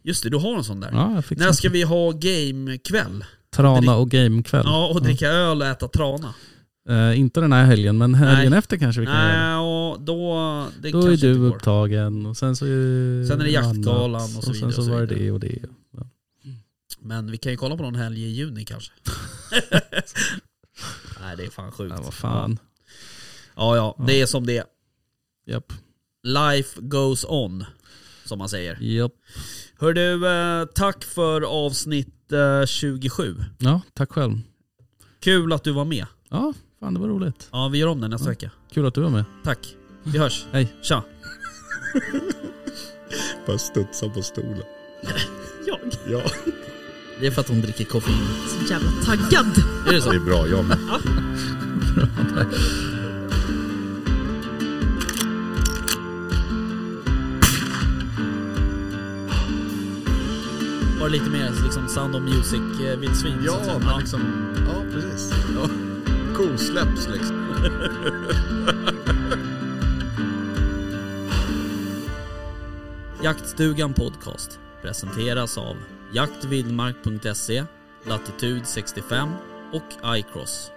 Just det, du har en sån där. ja jag fick När ska vi ha gamekväll? Trana och gamekväll. Ja, och dricka öl och äta trana. Eh, inte den här helgen, men helgen Nej. efter kanske vi kan göra. Nej, och då... Det Då är kanske du inte går. upptagen och sen så är Sen är det jaktgalan annat. och så vidare sen så, och så var det och det. Men vi kan ju kolla på någon helg i juni kanske. <laughs> Nej det är fan sjukt. Ja, vad fan. Ja ja, det är som det är. Japp. Life goes on. Som man säger. Japp. Hör du, eh, tack för avsnitt eh, 27. Ja, tack själv. Kul att du var med. Ja, fan det var roligt. Ja vi gör om det nästa Ja. vecka. Kul att du var med. Tack. Vi hörs. Hej. Tja. <laughs> Bara studsa på stolen. <laughs> Jag? Ja, Det är för att hon dricker koffein. Så jävla taggad. Är det så? det är bra. Jag med. <laughs> Var lite mer liksom Sound of Music-vildsvin? så att Ja, men liksom... Ja, precis. Ja. Kosläpps liksom. <laughs> Jaktstugan Podcast presenteras av jaktvildmark.se, Latitude 65 och iCross.